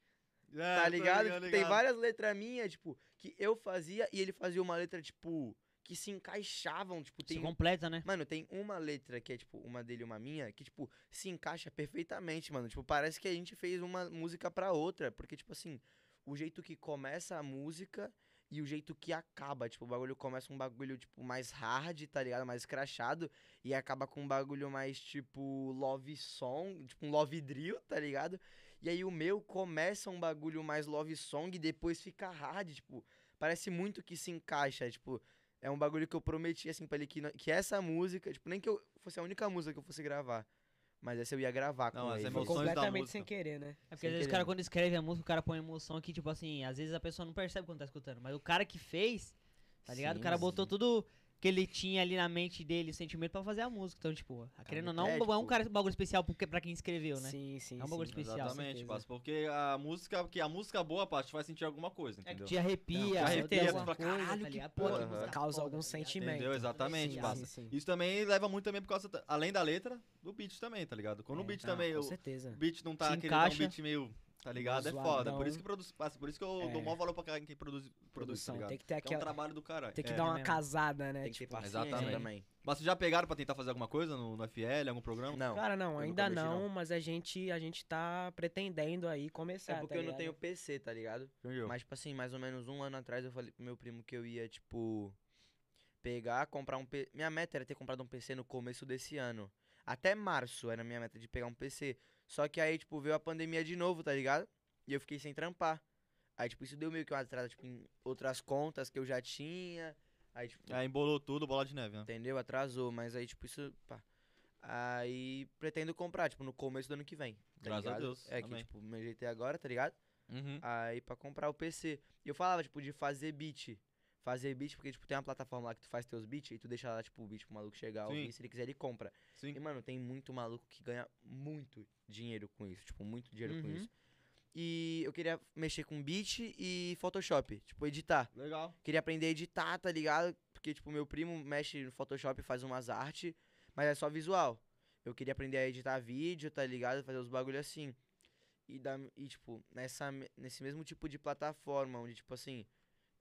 É, tá tô ligado? Tipo, tem ligado. várias letras minhas, tipo, que eu fazia e ele fazia uma letra, tipo, que se encaixavam, tipo, Se tem... completa, né? Mano, tem uma letra que é, tipo, uma dele e uma minha, que, tipo, se encaixa perfeitamente, mano. Tipo, parece que a gente fez uma música pra outra. Porque, tipo assim, o jeito que começa a música e o jeito que acaba. Tipo, o bagulho começa um bagulho, tipo, mais hard, tá ligado? Mais crachado. E acaba com um bagulho mais, tipo, love song, tipo, um love drill, tá ligado? E aí o meu começa um bagulho mais love song e depois fica hard, tipo, parece muito que se encaixa, tipo, é um bagulho que eu prometi, assim, pra ele que, não- que essa música, tipo, nem que eu fosse a única música que eu fosse gravar, mas essa eu ia gravar Não, com as ele. Foi completamente sem querer, né? É porque Sem às vezes o cara, quando escreve a música, o cara põe emoção que, tipo assim, às vezes a pessoa não percebe quando tá escutando. Mas o cara que fez, tá ligado? o Sim, cara botou sim. tudo que ele tinha ali na mente dele, o sentimento pra fazer a música. Então, tipo, querendo ou não, é, é um tipo- cara, um bagulho especial porque- pra quem escreveu, né? Sim, sim. É um bagulho sim. especial, Exatamente, parça. Porque a música, que a música boa, parça, te faz sentir alguma coisa, É que entendeu? te arrepia, Não, te arrepia, você fala, coisa, "Caralho, tá que porra, música Causa algum tá sentimento. Entendeu? Exatamente, Sim, parça. sim, sim. Isso também leva muito também por causa, além da letra, do beat também, tá ligado? Quando o É, beat não, também, Com o certeza. beat não tá um encaixa. beat meio, tá ligado? É foda. Zoadão. Por isso que produz, por isso que eu É. dou maior valor pra quem produz, produz tá ligado? Tem que ter Que é um aquela. trabalho do caralho. Tem que É. dar uma mesmo. casada, né? Tem que ter Tipo, paciência Exatamente. também. Mas vocês já pegaram pra tentar fazer alguma coisa no, no FL, algum programa? Não, Cara, não, eu ainda não, não. mas a gente, a gente tá pretendendo aí começar. é porque tá eu não tenho PC, tá ligado? Entendeu? Mas, tipo assim, mais ou menos um ano atrás eu falei pro meu primo que eu ia, tipo, pegar, comprar um PC. Minha meta era ter comprado um PC no começo desse ano. Até março era a minha meta de pegar um PC. Só que aí, tipo, veio a pandemia de novo, tá ligado? E eu fiquei sem trampar. Aí, tipo, isso deu meio que uma atrasa, tipo, em outras contas que eu já tinha. Aí, tipo, Aí embolou tudo, bola de neve, né? entendeu? Atrasou, mas aí, tipo, isso. Pá. Aí pretendo comprar, tipo, no começo do ano que vem. Tá Graças a ligado? Deus, É que, amém. tipo, me ajeitei agora, tá ligado? Uhum. Aí pra comprar o PC. E eu falava, tipo, de fazer beat. Fazer beat, porque, tipo, tem uma plataforma lá que tu faz teus beats e tu deixa lá, tipo, o beat pro maluco chegar, Sim. ouvir, se ele quiser ele compra. Sim. E, mano, tem muito maluco que ganha muito dinheiro com isso. Tipo, muito dinheiro com Uhum. isso. E eu queria mexer com beat e Photoshop, tipo, editar. Legal. Queria aprender a editar, tá ligado? Porque, tipo, meu primo mexe no Photoshop e faz umas artes, mas é só visual. Eu queria aprender a editar vídeo, tá ligado? Fazer os bagulho assim. E, da, e tipo, nessa, nesse mesmo tipo de plataforma, onde, tipo assim,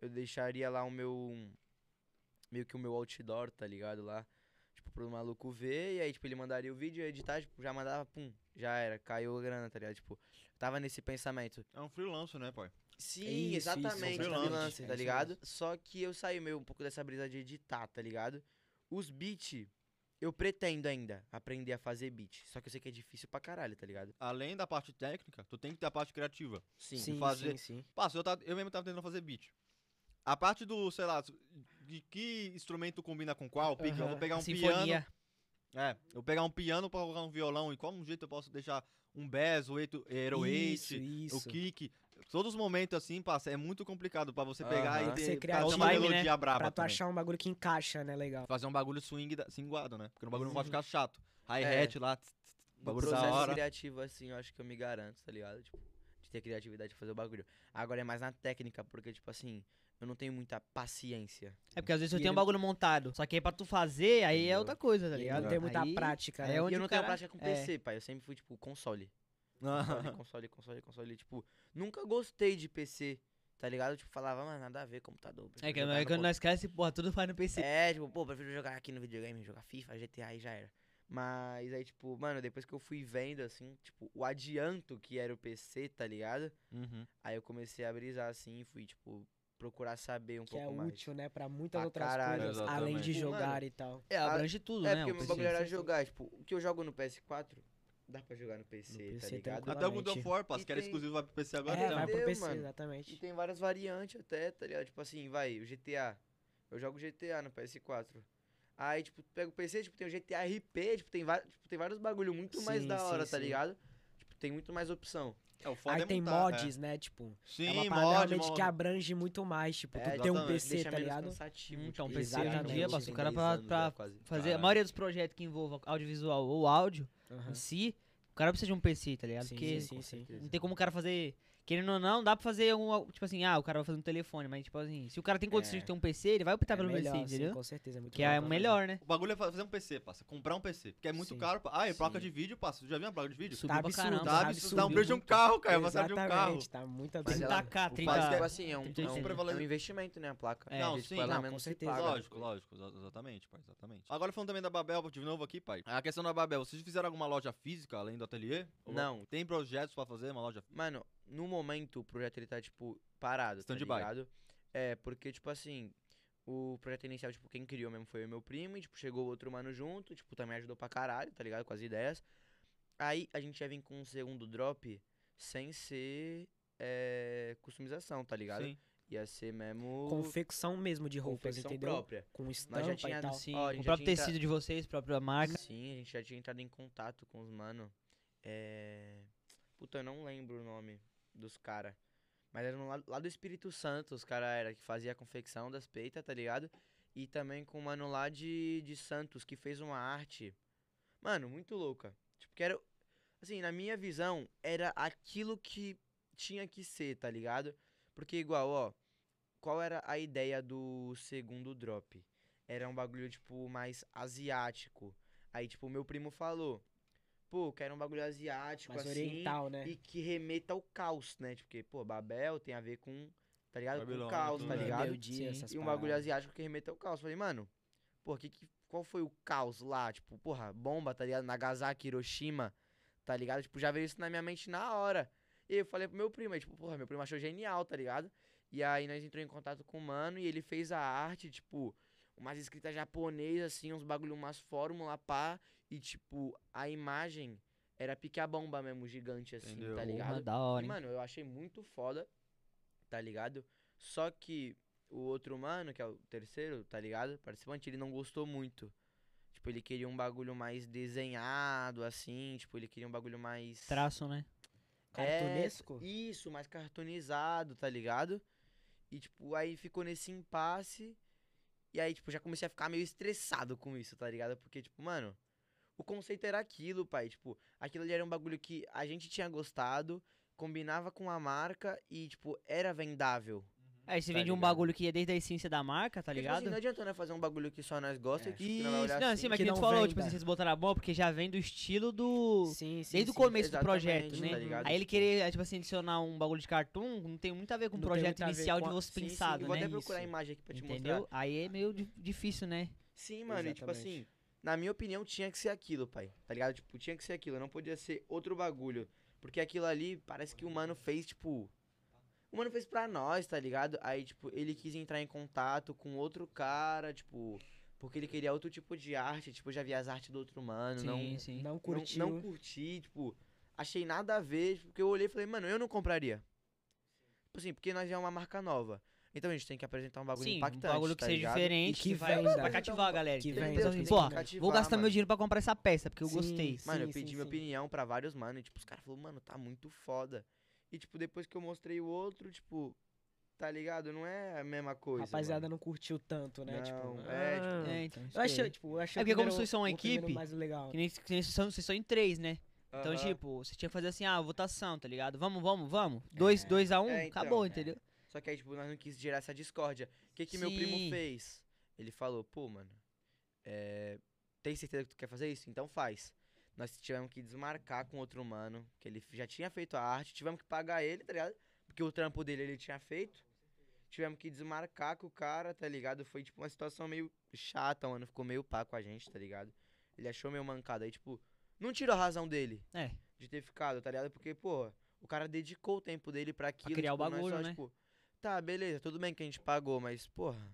eu deixaria lá o meu. Meio que o meu outdoor, tá ligado? Lá. Tipo, pro maluco ver, e aí, tipo, ele mandaria o vídeo, editar, tipo, já mandava, pum, já era, caiu a grana, tá ligado? Tipo, tava nesse pensamento. É um freelancer, né, pai? Sim, Isso, isso, exatamente, freelance, freelancer, é tá isso ligado? Só que eu saí meio um pouco dessa brisa de editar, tá ligado? Os beats, eu pretendo ainda aprender a fazer beat. Só que eu sei que é difícil pra caralho, tá ligado? Além da parte técnica, tu tem que ter a parte criativa. Sim, Sim, fazer- sim, sim. Passa, eu, tava- eu mesmo tava tentando fazer beat. A parte do, sei lá, de que instrumento combina com qual, pique, eu vou pegar um Sinfonia. piano. É, eu vou pegar um piano pra colocar um violão, e qual um jeito eu posso deixar um bass, o eito- Aero Isso, 8, isso. o kick. Todos os momentos assim, passa, é muito complicado pra você pegar Aham. e ter, criativo, uma né? melodia braba Pra tu também. achar um bagulho que encaixa, né? Legal. Fazer um bagulho swing da, swingado, né? Porque o bagulho não Uhum. pode ficar chato. Hi-hat lá, tss, bagulho da processo hora. criativo, assim, eu acho que eu me garanto, tá ligado? Tipo, de ter criatividade de fazer o bagulho. Agora é mais na técnica, porque, tipo assim, eu não tenho muita paciência. É porque às vezes E eu tenho um ele- bagulho montado. Só que aí pra tu fazer, aí é outra coisa, tá ligado? não tem muita Aí- prática, é né? onde e eu não tenho cara- prática com é. PC, pai. Eu sempre fui, tipo, console. (laughs) Console, console, console, console. Tipo, nunca gostei de PC, tá ligado? Tipo, falava, mano, nada a ver computador. É que é quando nós cresce, porra, tudo faz no PC. É, tipo, pô, prefiro jogar aqui no videogame, jogar FIFA, GTA e já era. Mas aí, tipo, mano, depois que eu fui vendo, assim, tipo, o adianto que era o PC, tá ligado? Uhum. Aí eu comecei a brisar, assim, e fui, tipo, procurar saber um Que é pouco mais. útil, né? Pra muitas Pra outras caralho, coisas, além de exatamente. jogar Mano, e tal. É, abrange tudo, É, né? porque o o meu bagulho era jogar, tipo, o que eu jogo no PS4, dá pra jogar no PC, No tá PC ligado? tranquilo. Até o God of Exatamente. War, passa, E que era exclusivo vai pro PC agora. É, então. vai pro PC, mano? E exatamente. tem várias variantes até, tá ligado? Tipo assim, vai, o GTA. Eu jogo GTA no PS4. Aí, tipo, tu pega o PC, tipo, tem o GTA RP, tipo, tem, tipo, tem vários bagulho muito mais Sim, da hora, sim, tá sim. ligado? Tipo, tem muito mais opção. É, o foda Aí é tem montar, mods, né? Tipo, É. Sim, é uma parada mod, realmente mod. que abrange muito mais. Tipo, É, tu ter um exatamente. PC, Deixa tá ligado? Hum, então, tipo, PC hoje em dia, tem o cara 10 pra, pra quase. fazer. A maioria dos projetos que envolvam audiovisual ou áudio Aham. em si, o cara precisa de um PC, tá ligado? Sim, Porque sim, sim, sim. não tem como o cara fazer. Querendo ou não, dá pra fazer um. Tipo assim, ah, o cara vai fazer um telefone, mas tipo assim, se o cara tem condições É. de ter um PC, ele vai optar É pelo melhor, PC, sim, entendeu? com certeza, é muito Que é o melhor, né? O bagulho é fazer um PC, passa. Comprar um PC. Porque é muito Sim. caro. pa- Ah, e placa Sim. de vídeo, passa. Tu já viu uma placa de vídeo? Subiu Tá absurdo, caramba. Tá, tá absurdo, dá um preço de um carro, cara. Passar de um carro. Tá muito absurdo. ela- 30k, o 30 fato é, tipo assim, é um, 30, é um- 80. é um investimento, né, a placa. É, Não, sim. tipo, Não, com certeza. Lógico, lógico, exa- exatamente, pai, exatamente. Agora falando também da Babel, de novo aqui, pai. A questão da Babel, vocês fizeram alguma loja física além do ateliê? Não. Tem projetos pra fazer uma loja Mano, no momento o projeto ele tá, tipo, parado, tá Stand-by. ligado? É, porque, tipo assim, o projeto inicial, tipo, quem criou mesmo foi o meu primo, e, tipo, chegou outro mano junto, tipo, também ajudou pra caralho, tá ligado? Com as ideias. Aí a gente ia vir com um segundo drop sem ser é, customização, tá ligado? Sim. Ia ser mesmo Confecção mesmo de roupas, confecção entendeu? própria. Com já estampa tinha- e tal. Sim, Ó, o já próprio tinha entra- tecido de vocês, própria marca. Sim, a gente já tinha entrado em contato com os mano. É... Puta, eu não lembro o nome dos cara. Mas era lá, lá do Espírito Santo, os cara era que fazia a confecção das peitas, tá ligado? E também com o mano lá de, de Santos, que fez uma arte. Mano, muito louca. Tipo, que era. Assim, na minha visão, era aquilo que tinha que ser, tá ligado? Porque, igual, ó. Qual era a ideia do segundo drop? Era um bagulho, tipo, mais asiático. Aí, tipo, meu primo falou, pô, eu quero um bagulho asiático, Mais assim, oriental, né? e que remeta ao caos, né? Tipo, Porque, pô, Babel tem a ver com, tá ligado? com Babilônia, caos, tá né? ligado? Rebeldia, Sim. E um bagulho asiático que remeta ao caos. Falei, mano, pô, que, que, qual foi o caos lá? Tipo, porra, bomba, tá ligado? Nagasaki, Hiroshima, tá ligado? Tipo, já veio isso na minha mente na hora. E eu falei pro meu primo, aí, tipo, porra, meu primo achou genial, tá ligado? E aí nós entrou em contato com o mano e ele fez a arte, tipo, umas escritas japonesas, assim, uns bagulho, umas fórmulas, pá. E, tipo, a imagem era pique a bomba mesmo, gigante, assim, Entendeu? tá ligado? Porra, da hora, E, hein? mano, eu achei muito foda, tá ligado? Só que o outro mano, que é o terceiro, tá ligado? Participante, ele não gostou muito. Tipo, ele queria um bagulho mais desenhado, assim, tipo, ele queria um bagulho mais. Traço, né? Cartunesco? É, isso, mais cartunizado, tá ligado? E, tipo, aí ficou nesse impasse. E aí, tipo, já comecei a ficar meio estressado com isso, tá ligado? Porque, tipo, mano, o conceito era aquilo, pai. Tipo, aquilo ali era um bagulho que a gente tinha gostado, combinava com a marca e, tipo, era vendável. Aí você Tá vende um ligado? bagulho que é desde a essência da marca, tá Porque, tipo assim, ligado? não adianta, né, fazer um bagulho que só nós gosta É. e, tipo, que não vai olhar não, assim. sim, mas que tu não falou, venda. tipo assim, vocês botaram a mão porque já vem do estilo do. Sim, sim. Desde o sim. começo do projeto, né? tá ligado? Aí ele Tipo, querer, tipo assim, adicionar um bagulho de cartoon, não tem muito a ver com o Não projeto a inicial com de a- você sim, sim, pensado, eu Vou né? até procurar a Isso. imagem aqui pra te Entendeu? mostrar. Aí é meio di- difícil, né? Sim, mano, e tipo assim, na minha opinião tinha que ser aquilo, pai. Tá ligado? Tipo, tinha que ser aquilo, não podia ser outro bagulho. Porque aquilo ali parece que o mano fez, tipo. O mano fez pra nós, tá ligado? Aí, tipo, ele quis entrar em contato com outro cara, tipo. Porque ele queria outro tipo de arte, tipo, já vi as artes do outro mano, sim, não, sim. Não não, curtiu. não curti, tipo, achei nada a ver, porque eu olhei e falei, mano, eu não compraria. Tipo assim, porque nós é uma marca nova. Então a gente tem que apresentar um bagulho Sim, um impactante, bagulho que tá seja ligado? diferente, E que, que vai pra cativar a galera. Que entendeu? venda, Então, Pô, cativar, vou gastar mano. meu dinheiro pra comprar essa peça, porque eu Sim, gostei. Mano, eu Sim, pedi sim, minha sim. opinião pra vários mano e, tipo, os caras falaram, mano, tá muito foda. E, tipo, depois que eu mostrei o outro, tipo, tá ligado? Não é a mesma coisa. Rapaziada mano. não curtiu tanto, né? Não, tipo, é, tipo, ah. É, então. Eu achei, tipo, eu achei É porque como vocês são uma equipe, mais legal. Que nem, que nem vocês, são, vocês são em três, né? Então, aham. tipo, você tinha que fazer assim, ah, votação, tá ligado? Vamos, vamos, vamos. Dois, É. dois a um, É, então, acabou, é. Só que aí, tipo, nós não quis gerar essa discórdia. O que que meu primo fez? Ele falou, pô, mano, é... tem certeza que tu quer fazer isso? Então faz. Nós tivemos que desmarcar com outro mano, que ele já tinha feito a arte, tivemos que pagar ele, tá ligado? Porque o trampo dele ele tinha feito. Tivemos que desmarcar com o cara, tá ligado? Foi, tipo, uma situação meio chata, mano. Ficou meio pá com a gente, tá ligado? Ele achou meio mancado. Aí, tipo, não tirou a razão dele É. de ter ficado, tá ligado? Porque, pô, o cara dedicou o tempo dele pra aquilo. criar o tipo, é bagulho, só, né? tipo, tá, beleza, tudo bem que a gente pagou, mas, porra.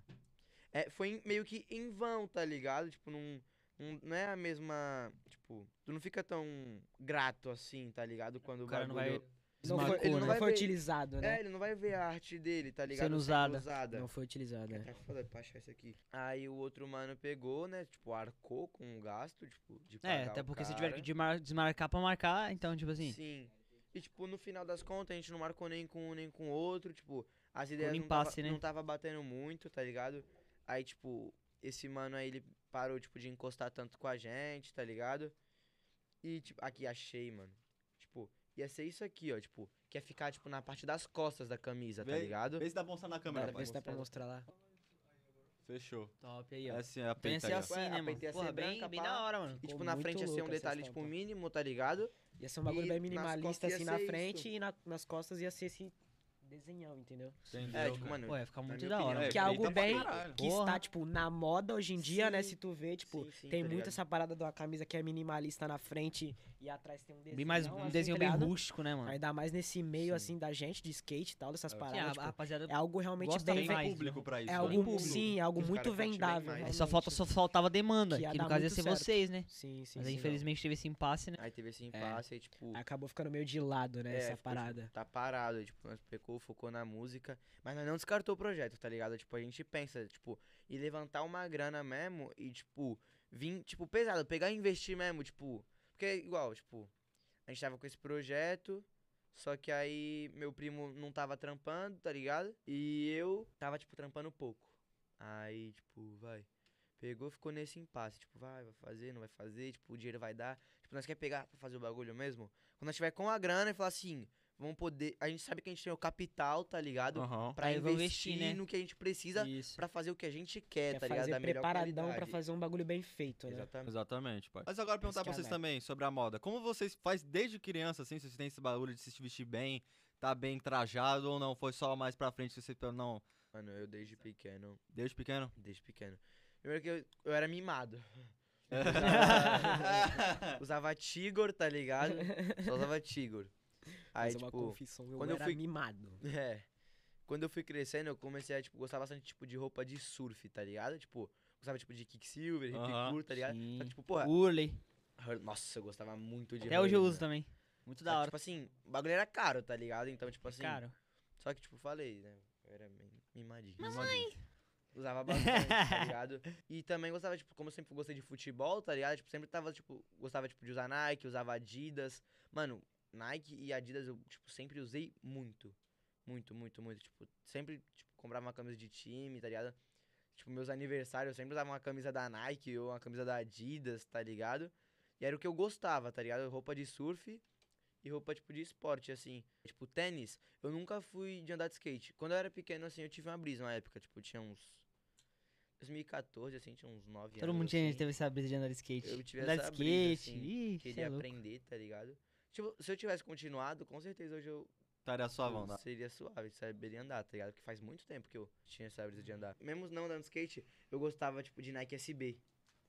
É, foi em- meio que em vão, tá ligado? Tipo, não, não, não é a mesma. Tipo, tu não fica tão grato assim, tá ligado? Quando o, O cara não bagulho. vai. Não Desmarcou, foi, ele né? não vai foi ver- utilizado, É, né? ele não vai ver a arte dele, tá ligado? Sendo usada. usada. Não foi utilizado, É, né? tá foda pra achar isso aqui. Aí o outro mano pegou, né? Tipo, arcou com o gasto, tipo, de pagar É, até porque se tiver que desmarcar pra marcar, então, tipo assim. Sim. E, tipo, no final das contas, a gente não marcou nem com um nem com o outro, tipo, as ideias não, impasse, tava, né? não tava batendo muito, tá ligado? Aí, tipo, esse mano aí, ele parou, tipo, de encostar tanto com a gente, tá ligado? E, tipo, aqui, achei, mano. Tipo, ia ser isso aqui, ó, tipo, que ia ficar, tipo, na parte das costas da camisa, tá Vê- ligado? Vê se dá pra mostrar na câmera, pai. vê se dá pra mostrar lá. Fechou. Top aí, É ó. assim, é a Tem peita ser assim, né, a mano? ia ser Porra, bem, branca, bem da hora, mano. E, tipo, na frente ia ser um detalhe, tipo, mínimo, tá ligado? Ia ser um bagulho E bem minimalista assim na ser frente isso. e na- nas costas ia ser esse desenhão, entendeu? Entendeu? É, tipo, mano, Pô, ia ficar na muito minha da hora. É, que é algo bem que está tipo na moda hoje em dia, né? Sim. Se tu vê, tipo, Sim, sim, tem tá muito ligado? essa parada de uma camisa que é minimalista na frente e atrás tem um desenho. Bem mais, um desenho bem rústico, né, mano? Ainda mais nesse meio Sim. assim da gente de skate e tal, dessas É. Paradas. a tipo, rapaziada. é algo realmente gosta bem mais, público pra isso. É algo, público. sim, é algo Os muito vendável. mais. É, só, falta, só faltava demanda. Que Que no dar caso ia ser certo. vocês, né? Sim, sim, Mas sim. infelizmente teve esse impasse, né? Aí teve esse impasse, aí, tipo... Acabou ficando meio de lado, né? É, essa tipo, parada. tá parado, tipo, nós pecou, focou na música, mas nós não descartou o projeto, tá ligado? Tipo, a gente pensa, tipo, e levantar uma grana mesmo e, tipo, vir, tipo, pesado, pegar e investir mesmo, tipo, porque é igual, tipo, a gente tava com esse projeto, só que aí meu primo não tava trampando, tá ligado? E eu tava, tipo, trampando pouco. Aí, tipo, vai. Pegou, ficou nesse impasse, tipo, vai, vai fazer, não vai fazer, tipo, o dinheiro vai dar. Tipo, nós quer pegar pra fazer o bagulho mesmo? Quando nós tiver com a grana e falar assim, vamos poder. A gente sabe que a gente tem o capital, tá ligado? Aham. Pra investir, investir, né? no que a gente precisa Isso. pra fazer o que a gente quer, Quer tá ligado? fazer preparadão pra fazer um bagulho bem feito, né? Exatamente. Exatamente, pai. Mas agora perguntar Esse pra é vocês também sobre a moda. Como vocês faz desde criança, assim, se vocês têm esse bagulho de se vestir bem, tá bem trajado ou não? Foi só mais pra frente que vocês não, Mano, eu desde pequeno. desde pequeno? Desde pequeno. Primeiro que eu, eu era mimado. (laughs) Usava Tigor, tá ligado? Só usava Tigor. Aí, Mas é uma tipo. confissão, eu quando eu era fui- mimado. É. Quando eu fui crescendo, eu comecei a, tipo, gostar bastante, tipo, de roupa de surf, tá ligado? Tipo, Gostava, tipo, de Kicksilver, Aham, Ripcur, tá ligado? sim. Só que, tipo, porra, Urley. Hur- nossa, eu gostava muito de Até hoje eu Hurley, uso mano. também. Muito Só da que, hora. Tipo assim, o bagulho era caro, tá ligado? Então, tipo assim. Caro. Só que, tipo, falei, né? Eu era mimadinho. Mamãe. Usava bastante, tá (laughs) ligado? E também gostava, tipo, como eu sempre gostei de futebol, tá ligado? Tipo, sempre tava, tipo, gostava, tipo, de usar Nike, usava Adidas. Mano, Nike e Adidas eu, tipo, sempre usei muito. Muito, muito, muito. Tipo, sempre, tipo, comprava uma camisa de time, tá ligado? Tipo, meus aniversários eu sempre usava uma camisa da Nike ou uma camisa da Adidas, tá ligado? E era o que eu gostava, tá ligado? Roupa de surf e roupa, tipo, de esporte, assim. Tipo, tênis, eu nunca fui de andar de skate. Quando eu era pequeno, assim, eu tive uma brisa na época. Tipo, tinha uns... 2014, assim, tinha uns 9 anos. Todo mundo tinha, assim. teve essa brisa de andar de skate. Eu tive andar de essa brisa, skate. assim, Ih, cê Queria é aprender, tá ligado? Tipo, se eu tivesse continuado, com certeza hoje eu Estaria suavão, né? seria suave, saberia andar, tá ligado? Porque faz muito tempo que eu tinha essa brisa de andar. Mesmo não andando skate, eu gostava, tipo, de Nike SB,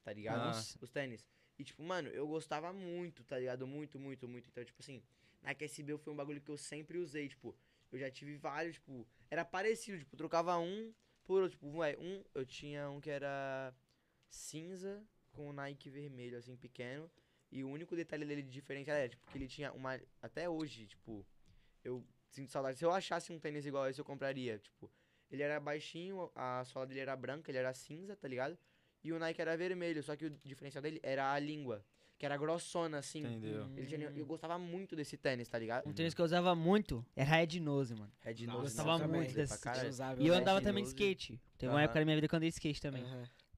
tá ligado? Nossa. Os tênis. E, tipo, mano, eu gostava muito, tá ligado? Muito, muito, muito. Então, tipo assim, Nike SB foi um bagulho que eu sempre usei, tipo, eu já tive vários, tipo, era parecido, tipo, trocava um por outro. Tipo, ué, um, eu tinha um que era cinza com Nike vermelho, assim, pequeno. E o único detalhe dele de diferente era, tipo, que ele tinha uma. Até hoje, tipo, eu sinto saudade. Se eu achasse um tênis igual esse, eu compraria. Tipo, ele era baixinho, a sola dele era branca, ele era cinza, tá ligado? E o Nike era vermelho, só que o diferencial dele era a língua, que era grossona, assim. Entendeu? Ele tinha, eu gostava muito desse tênis, tá ligado? Um tênis que eu usava muito era Red Nose, mano. Red Nose, gostava nossa, muito desse. Eu E eu andava também de skate. Teve uma época da minha vida que eu andei de skate também.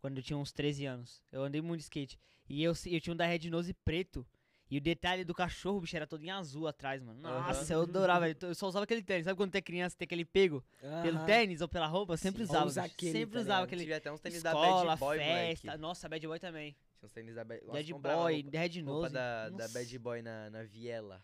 Quando eu tinha uns 13 anos. Eu andei muito de skate. E eu, eu tinha um da Red Nose preto. E o detalhe do cachorro, bicho, era todo em azul atrás, mano. Nossa, eu adorava. Eu só usava aquele tênis. Sabe quando tu é criança, tem aquele pego pelo Aham. tênis ou pela roupa? Eu sempre Sim. usava. Usa aquele, sempre tá usava ligado? aquele. Tive até uns tênis da Escola, Bad Boy, festa. moleque. Nossa, Bad Boy também. Tinha uns tênis da Bad Nossa, Bad Boy, roupa- Red roupa Nose. da, da Nossa. Bad Boy na, na Viela.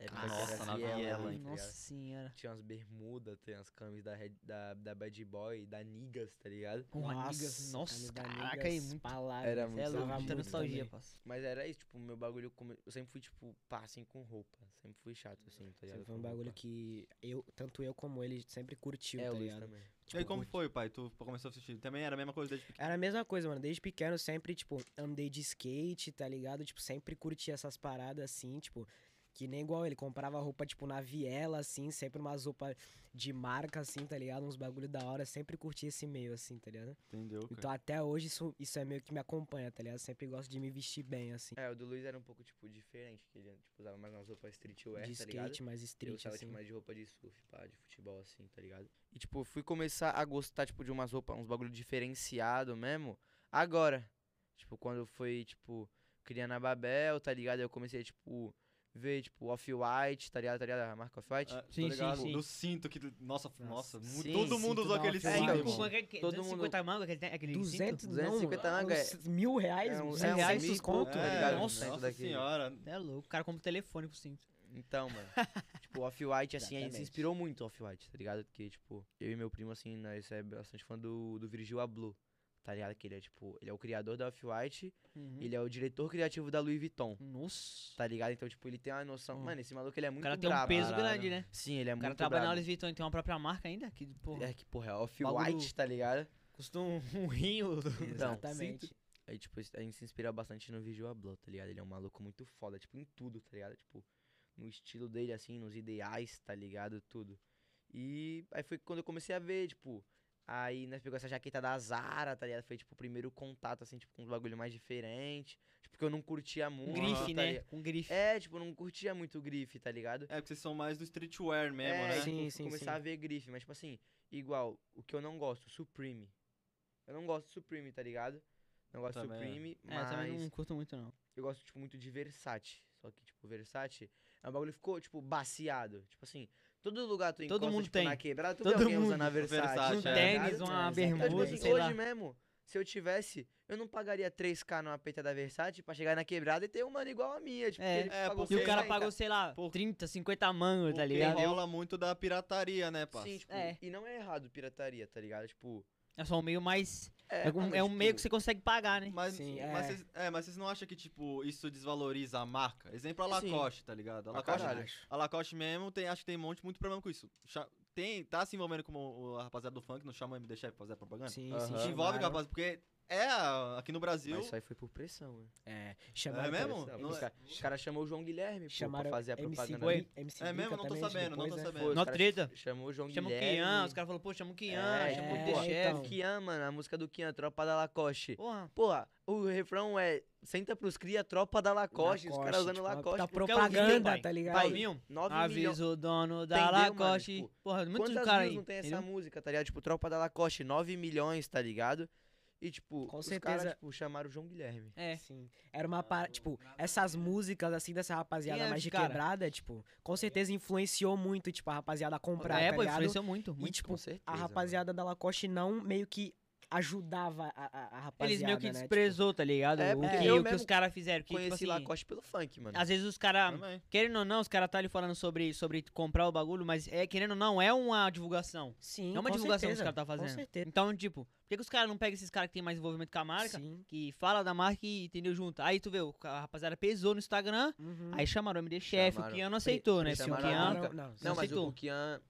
Época que Nossa, era na Viela, Viela, hein? ligado? Nossa senhora. Tinha umas bermudas, tem as camisas da, Red- da, da Bad Boy, da Nigas, tá ligado? Nossa, niggas. Nossa, caraca, aí, Niggas, muito. palavras, Era é muito muita muito nostalgia, parça. Mas era isso, tipo, meu bagulho. Eu sempre fui, tipo, pá, assim, com roupa. Sempre fui chato, assim, tá ligado? Sempre foi um bagulho roupa. que eu, tanto eu como ele sempre curtiu, É, tá ligado? também. E aí, como foi, pai? Tu começou a assistir? Também era a mesma coisa desde pequeno. Era a mesma coisa, mano. Desde pequeno, sempre, tipo, andei de skate, tá ligado? Tipo, sempre curti essas paradas assim, tipo, que nem igual ele. Comprava roupa, tipo, na viela, assim, sempre umas roupas de marca, assim, tá ligado? Uns bagulho da hora. Sempre curti esse meio, assim, tá ligado? Entendeu, cara? Então, até hoje, isso, isso é meio que me acompanha, tá ligado? Sempre gosto de me vestir bem, assim. É, o do Luiz era um pouco, tipo, diferente. Que ele, tipo, usava mais umas roupas streetwear, de tá ligado? mais Eu street, usava, assim. tipo, mais de roupa de surf, pá, de futebol, assim, tá ligado? E, tipo, fui começar a gostar, tipo, de umas roupas, uns bagulho diferenciado mesmo, agora. Tipo, quando foi, tipo, criando a Babel, tá ligado? Eu comecei, tipo, ver, tipo, Off-White, tá ligado? Tá ligado? A marca Off-White. Ah, Sim, sim, sim. Do cinto que. Nossa, nossa, Sim, todo mundo usou aquele Off-White. cinto. É, então, Todo Todo mundo... mundo- 50 mangas, aquele, aquele 200, cinto? 250 não, manga, é- uns mil reais, é um- uns é um reais, uns conto, tá É, ligado? Nossa, daquele. senhora. É louco, o cara compra o telefone pro cinto. Então, mano. (laughs) tipo, Off-White, assim, a gente se inspirou muito Off-White, tá ligado? Porque, tipo, eu e meu primo, assim, nós é bastante fã do, do Virgil Abloh, tá ligado? Que ele é, tipo, ele é o criador da Off-White, Uhum. ele é o diretor criativo da Louis Vuitton, Nossa. tá ligado? Então, tipo, ele tem uma noção. Hum. Mano, esse maluco, ele é O muito cara tem um brabo. peso caralho. grande, né? Sim, ele é O cara muito trabalha na brabo. Louis Vuitton e tem uma própria marca ainda? Que, porra, É que, porra, é Off-White, tá ligado? custa um, (laughs) um rinho. Então, Exatamente. Aí, tipo, a gente se inspira bastante no Virgil Abloh, tá ligado? Ele é um maluco muito foda, tipo, em tudo, tá ligado? Tipo, no estilo dele, assim, nos ideais, tá ligado? Tudo. E aí foi quando eu comecei a ver, tipo, aí nós pegou essa jaqueta da Zara, tá ligado? Foi, tipo, o primeiro contato, assim, tipo, com uns bagulho mais diferente. Tipo, que eu não curtia muito. Um grife, tá né? Com grife. É, tipo, eu não curtia muito o grife, tá ligado? É, porque vocês são mais do streetwear mesmo, é, né? tipo, Sim, sim, começar sim. a ver grife, mas, tipo assim, igual, o que eu não gosto, Supreme. Eu não gosto de Supreme, tá ligado? Não gosto de Também, é. Supreme, É, eu também mas não curto muito, não. eu gosto, tipo, muito de Versace. Só que, tipo, Versace é um bagulho que ficou, tipo, baciado. Tipo assim, todo lugar tu Todo encosta, mundo tipo, tem. na quebrada, tu Todo vê alguém mundo. usando a Versace. Versace, Um é. tênis, uma É, Então, tipo bermuda, sei lá. hoje mesmo, se eu tivesse, eu não pagaria 3k numa peita da Versace pra chegar na quebrada e ter um mano igual a minha. Tipo, É. É, pagou porque- E o cara 60. pagou, sei lá, Por- 30, 50 mangos, tá Porque ligado? rola muito da pirataria, né, parça? Sim, tipo, É. e não é errado pirataria, tá ligado? Tipo, É só um meio mais. é, É, um, mano, é um tipo, meio que você consegue pagar, né? Mas, Sim, mas, é. vocês, é, mas vocês não acham que, tipo, isso desvaloriza a marca? Exemplo, a Sim. Lacoste, tá ligado? A Lacoste, a Lacoste mesmo, tem, acho que tem um monte, muito problema com isso. Cha- Tem, tá se envolvendo com o, a rapaziada do funk, não chama o MD Chef pra fazer propaganda? Sim, sim. Se envolve com a chamaram. rapaziada, porque É, aqui no Brasil. Mas isso aí foi por pressão, né? É, É chamaram mesmo? Pressão. Não Os é- cara- Os caras chamou o João Guilherme, pô, Chamaram pra fazer a MC propaganda. Gui- MC É mesmo? Não tô sabendo, não tô depois, né? sabendo. Nó caras treta. Chamou o João Chama o Guilherme. Kian, os caras falaram, pô, chama o Kian, É, chama o é, D-Chef. então. Kian, mano, a música do Kian, Tropa da Lacoste. Porra. Porra, o refrão é Senta pros cria, Tropa da Lacoste. os caras usando tipo, Lacoste. Tá pô. propaganda, tá ligado? Pai, viu? 9 milhões. Avisa o dono da Entendeu, mano? Lacoste. Tipo, Porra, muitos caras aí. não tem essa música, tá ligado? Tipo, Tropa da Lacoste, 9 milhões, tá ligado? E, tipo, Com os certeza. caras, tipo, chamaram o João Guilherme. É. Sim. Era uma par... Tipo, essas músicas, assim, dessa rapaziada Quem é mais esse de cara? quebrada, tipo, com certeza influenciou muito, tipo, a rapaziada a comprar, é, tá pô, ligado? influenciou muito. E, muito. tipo, Com certeza. a mano. rapaziada da Lacoste não meio que ajudava a, a, a rapaziada, Eles meio que né? Tipo, desprezou, tá ligado? É, o que, eu o que os caras fizeram. Que, Conheci tipo assim, Lacoste pelo funk, mano. às vezes os caras, Também. querendo ou não, os caras tá ali falando sobre, sobre comprar o bagulho, mas é, querendo ou não, é uma divulgação. Sim, é uma com divulgação que os certeza, caras tá Com fazendo. certeza. Então, tipo, por que, que os caras não pegam esses caras que tem mais envolvimento com a marca? Sim. Que fala da marca e entendeu junto. Aí tu vê, o- a rapaziada pesou no Instagram, Uhum. aí chamaram o MD Chef, o. Kian não aceitou, né? O chamaram a Kian. marca. Não, Não, Não mas aceitou. o, o Kian,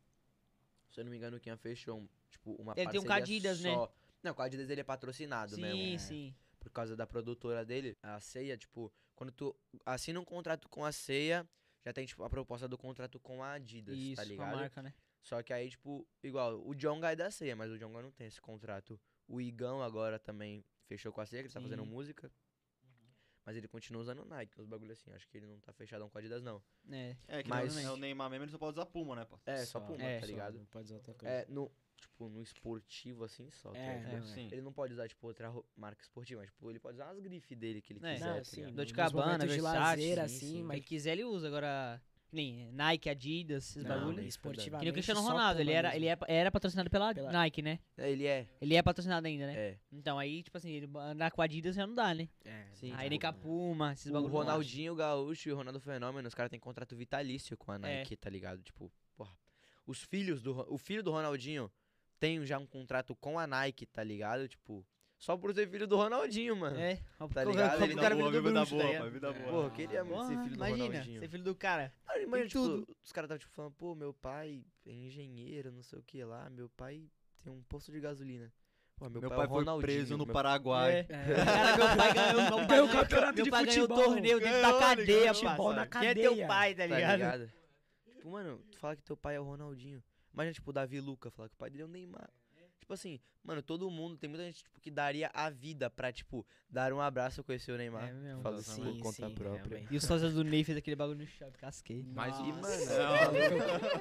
se eu não me engano, o Kian fechou, um, tipo, uma Ele tem um parceria Cadidas, né? Só. Não, com a Adidas ele é patrocinado Sim, mesmo. sim. Por causa da produtora dele. A Ceia, tipo, quando tu assina um contrato com a Ceia, já tem, tipo, a proposta do contrato com a Adidas, Isso, tá com a ligado? marca, né? Só que aí, tipo, igual, o Jonga é da Ceia, mas o Jonga não tem esse contrato. O Igão agora também fechou com a Ceia, que ele tá fazendo Sim. música. Mas ele continua usando Nike, uns bagulho assim. Acho que ele não tá fechadão com a Adidas, não. É. É, que Mas- nem o Neymar mesmo, ele só pode usar Puma, né, pô? É, só, Puma, é, tá só, ligado? Não pode usar outra coisa. É, no, tipo, no esportivo assim só. tá É, é, sim. Ele não pode usar, tipo, outra marca esportiva, mas, tipo, ele pode usar as grifes dele que ele É. quiser, Não, tá sim, ligado? Dor de Cabana, de lazer, sim, assim, sim. Se mas ele quiser, ele usa. Agora, nem Nike, Adidas, esses Não, bagulho. nem esportivamente. Que nem o Cristiano Ronaldo, ele era, mesmo. ele, é, era patrocinado pela, Pela- Nike, né? É, Ele é. Ele é patrocinado ainda, né? É. Então aí, tipo assim, ele andar com a Adidas já não dá, né? É, Sim, aí nem com a Puma, esses O bagulho. não dá. Ronaldinho Gaúcho e o Ronaldo Fenômeno, os caras têm contrato vitalício com a É. Nike, tá ligado? Tipo, porra. Os filhos do. O filho do Ronaldinho tem já um contrato com a Nike, tá ligado? Tipo, só por ser filho do Ronaldinho, mano. É, Tá ligado? Ele cara boa, virou vida bruxo, tá boa, pai, vida É. boa. Porra, eu queria muito ser filho do imagina, Ronaldinho. ser filho do cara. Ah, imagina, tipo, tudo. os caras estavam tipo, falando, pô, meu pai é engenheiro, não sei o que lá, meu pai tem um posto de gasolina. Pô, meu, Meu pai, pai é o foi Ronaldinho, preso no meu- Paraguai. É. Cara, meu pai ganhou, meu pai Ganhou o campeonato meu de pai ganhou o futebol. torneio dentro da cadeia, ganhou futebol parça. na Quem é teu cadeia. pai, tá Tá ligado? ligado? Tipo, mano, tu fala que teu pai é o Ronaldinho. Imagina, tipo, o Davi Luca falar que o pai dele é o Neymar. Tipo assim, mano, todo mundo, tem muita gente tipo, que daria a vida pra, tipo, dar um abraço e conhecer o Neymar. É mesmo. Falo assim por conta sim, própria. realmente. E o sósia do Ney fez aquele bagulho no chão, casquei. Mas, e, mano,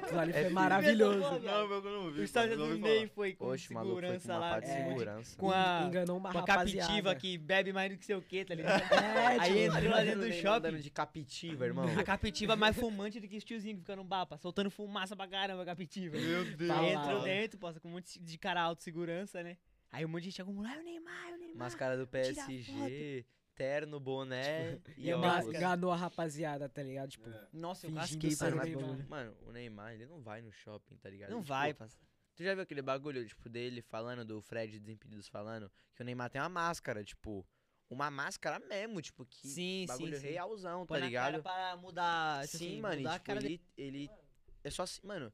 Aquilo ali É foi maravilhoso. Não, meu, eu não vi. O sósia não do Ney foi com Oxe, foi com segurança uma lá. pá de é, segurança. com a- Enganou uma Com a captiva que bebe mais do que sei o que, tá ligado? (laughs) É, Aí tipo, entrou lá dentro do shopping. de captiva, irmão. A captiva mais fumante do que os tiozinhos que ficam no bapa, soltando fumaça pra caramba a captiva. Meu Deus. Aí lá, entrou dentro, posta com um monte de cara alto segurança, né? Aí um monte de gente acumulou, ah, o Neymar, o Neymar. Máscara do PSG, terno, boné e Enga- óculos. enganou a rapaziada, tá ligado? Tipo, Nossa, eu casquei pra Mano, Neymar. mano. o Neymar, ele não vai no shopping, tá ligado? Não Tipo, vai, parceiro. Tu já viu aquele bagulho, tipo, dele falando, do Fred Desimpedidos falando, que o Neymar tem uma máscara, tipo, uma máscara mesmo, tipo, que Sim, bagulho sim, sim. realzão, Põe tá na cara ligado? pra mudar, tipo Sim, assim, mano, e, mudar a tipo, ele, ele, é só assim, mano,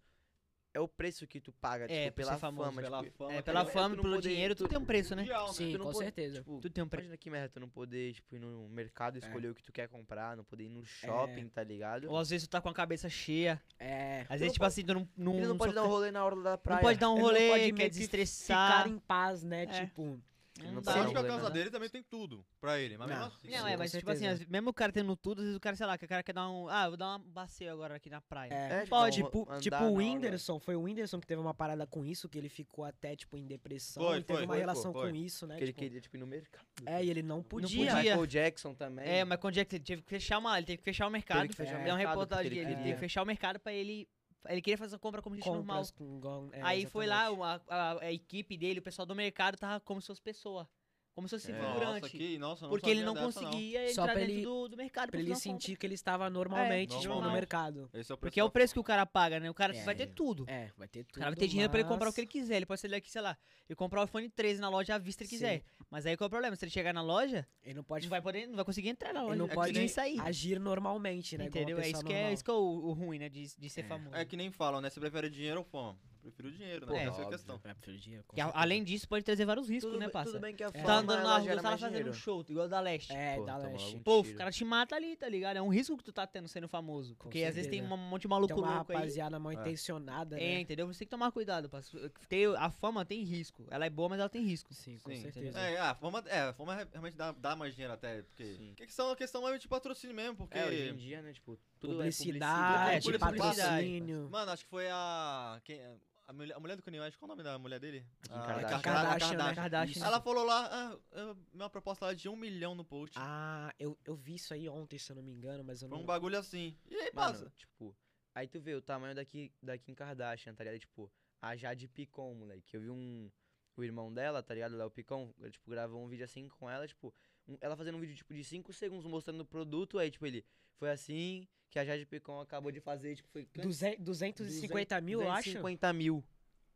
é o preço que tu paga, É, tipo, pela famoso, fama, Pela tipo, fama. É, tá pela fama tu pelo poder- dinheiro, tu- tudo tem um preço, né? Mundial, né? sim, tu não com pode- certeza. Tipo, Tudo tem um preço. Imagina que merda tu não poder, tipo, ir no mercado É. escolher o que tu quer comprar, não poder ir no shopping, tá ligado? Ou às vezes tu tá com a cabeça cheia. É. Às vezes, tipo assim, tu não. Não, Ele não pode dar um rolê na hora da praia. Não pode dar um rolê, pode quer desestressar. Ficar em paz, né? É. Tipo, Não não Sorte dar que a casa na- dele também tem tudo pra ele, mas mesmo Não. assim. Não, Sim, é, mas tipo assim, mesmo o cara tendo tudo, às vezes o cara, sei lá, que o cara quer dar um. Ah, eu vou dar um passeio agora aqui na praia. É, É, tipo, pode. Tipo, andar tipo na o. Whindersson, foi o Whindersson que teve uma parada com isso, que ele ficou até, tipo, em depressão. Foi, e teve foi, uma foi, relação foi. com isso, né? Que ele tipo, queria, tipo, ir no mercado. É, e ele não podia. podia. Michael Jackson também. É, mas quando Jackson ele teve que fechar uma, ele teve que fechar o mercado. Teve que fechar o Deu uma mercado, reportagem dele, ele ele teve que fechar o mercado pra ele. Ele queria fazer a compra como gente normal. com é, Aí foi lá, exatamente. a, a- a equipe dele, o pessoal do mercado tava como se fosse pessoa. Como se fosse É. figurante. Nossa, que, nossa, não porque ele não dessa, conseguia Só entrar dentro ele- do, do mercado. Pra ele sentir que ele estava normalmente, É, tipo, normal. no mercado. Esse é o Porque é o preço que o cara paga, né? O cara É. vai ter tudo. É, vai ter tudo. O cara vai ter dinheiro pra ele comprar o que mas- ele quiser. Ele pode sair daqui, sei lá, e comprar o iPhone 13 na loja à vista se ele quiser. Sim. Mas aí qual é o problema? Se ele chegar na loja, Ele não pode, não vai poder, não vai conseguir entrar na loja. ele não É que pode nem sair. agir normalmente, né? Entendeu? É pessoa isso que é, isso que é o, o ruim, né? De, de ser É. famoso. É que nem falam, né? Você prefere dinheiro ou fama? Prefiro o dinheiro, né? Porra, Essa é a questão. É, prefiro dinheiro, com Que, a- certeza. além disso, pode trazer vários riscos, Tudo, né, bem- parça? tudo bem que a É. fama, Tá andando ela na rua, gera os caras mais fazendo um dinheiro. show, igual da Leste. É, Pô, da toma leste. logo um Pô, tiro. os caras te matam ali, tá ligado? É um risco que tu tá tendo sendo famoso. Com Porque às vezes tem certeza. um monte de maluco Tem uma louco aí. rapaziada mal É. intencionada, É, né? entendeu? Você tem que tomar cuidado. parça. Ter, a fama tem risco. Ela é boa, mas ela tem risco. Sim, com Sim. certeza. É, a fama, é, a fama re- realmente dá, dá mais dinheiro até, porque... Sim. Que questão, a questão é de patrocínio mesmo, porque... É, hoje em dia, né, tipo, tudo Publicidade, é tudo publicidade. patrocínio. Mano, acho que foi a... Quem, a, mulher, a mulher do Kanye West, qual o nome da mulher dele? Kim A- Kardashian. Kardashian, né? Kardashian. Ela falou lá, ah, minha proposta lá é de um milhão no post. Ah, eu, eu vi isso aí ontem, se eu não me engano, mas eu Foi não... um bagulho assim. E aí, Mano, passa. tipo, aí tu vê o tamanho daqui, da Kim Kardashian, tá ligado? Tipo, a Jade Picon, moleque. Eu vi um. O irmão dela, tá ligado? O Léo Picon, tipo, gravou um vídeo assim com ela, tipo, um- ela fazendo um vídeo, tipo, de 5 segundos mostrando o produto, aí, tipo, ele. Foi assim que a Jade Picon acabou de fazer, tipo, foi. Duze- 250 mil, eu acho? 250 mil.